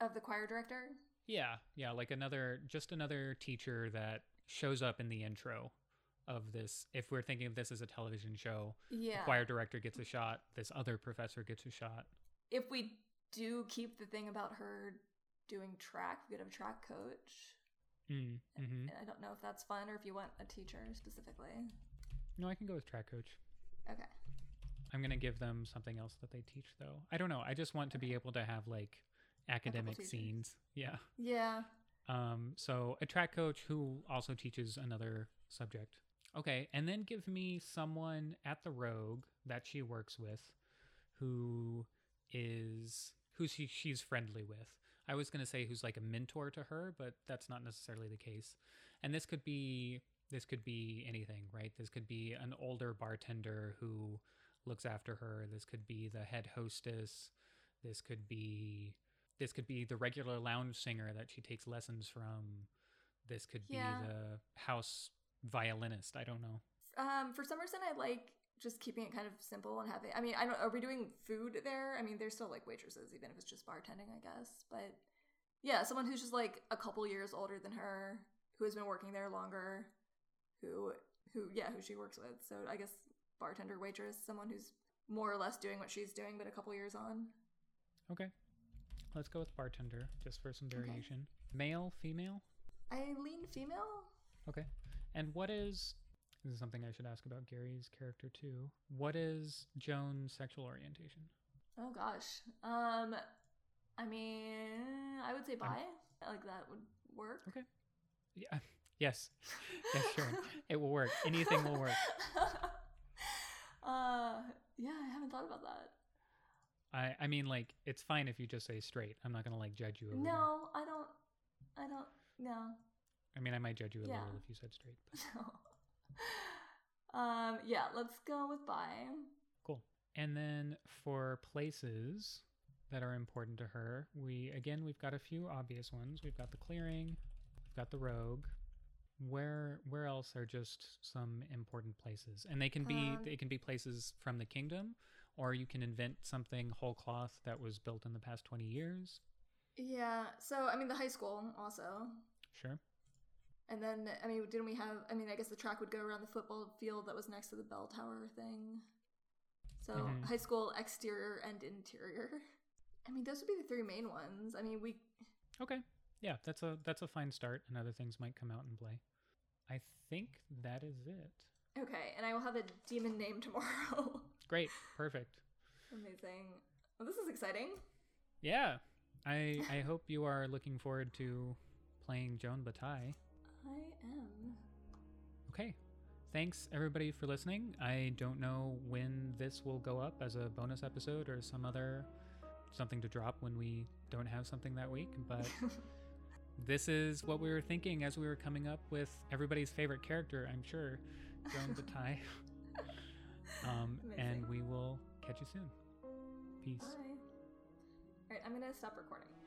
of the choir director. yeah, yeah, like another just another teacher that shows up in the intro of this if we're thinking of this as a television show. Yeah. The choir director gets a shot, this other professor gets a shot. If we do keep the thing about her doing track, we could have a track coach. Mm, hmm I don't know if that's fun or if you want a teacher specifically. No, I can go with track coach. Okay. I'm gonna give them something else that they teach though. I don't know. I just want to be able to have like academic scenes. Yeah. Yeah. Um, so a track coach who also teaches another subject. Okay, and then give me someone at the Rogue that she works with, who is who she, she's friendly with. I was gonna say who's like a mentor to her, but that's not necessarily the case. And this could be this could be anything, right? This could be an older bartender who looks after her. This could be the head hostess. This could be this could be the regular lounge singer that she takes lessons from. This could Yeah. be the house violinist. I don't know. Um, for some reason, I like just keeping it kind of simple and having. I mean, I don't. Are we doing food there? I mean, they're still like waitresses, even if it's just bartending, I guess. But yeah, someone who's just like a couple years older than her, who has been working there longer, who who yeah, who she works with. So I guess bartender, waitress, someone who's more or less doing what she's doing, but a couple years on. Okay. Let's go with bartender just for some Okay. variation. Male, female? I lean female. Okay. And what is this is something I should ask about Gary's character too. What is Joan's sexual orientation? Oh gosh. Um, I mean, I would say bi. Like that would work. Okay. Yeah. Yes. yes, sure. it will work. Anything will work. uh, yeah, I haven't thought about that. I I mean like it's fine if you just say straight. I'm not going to like judge you over there. No, I don't. I don't. No. I mean I might judge you a Yeah. little if you said straight. But. No. um. Yeah. Let's go with bi. Cool. And then for places that are important to her, we again we've got a few obvious ones. We've got the clearing, we've got the rogue. Where where else are just some important places? And they can be Um, they can be places from the kingdom, or you can invent something whole cloth that was built in the past twenty years. Yeah. So I mean, the high school also, Sure. And then I mean, didn't we have? I mean, I guess the track would go around the football field that was next to the bell tower thing. So Mhm. high school exterior and interior. I mean, those would be the three main ones. I mean, we Okay. Yeah, that's a that's a fine start, and other things might come out and play. I think that is it. okay, and I will have a demon name tomorrow. Great. Perfect. Amazing. Well, this is exciting. Yeah. I I hope you are looking forward to playing Joan Bataille. I am. Okay. Thanks everybody for listening. I don't know when this will go up as a bonus episode or some other something to drop when we don't have something that week, but this is what we were thinking as we were coming up with everybody's favorite character, I'm sure, Joan Bataille. um, and we will catch you soon. Peace. Bye. All right, I'm gonna stop recording.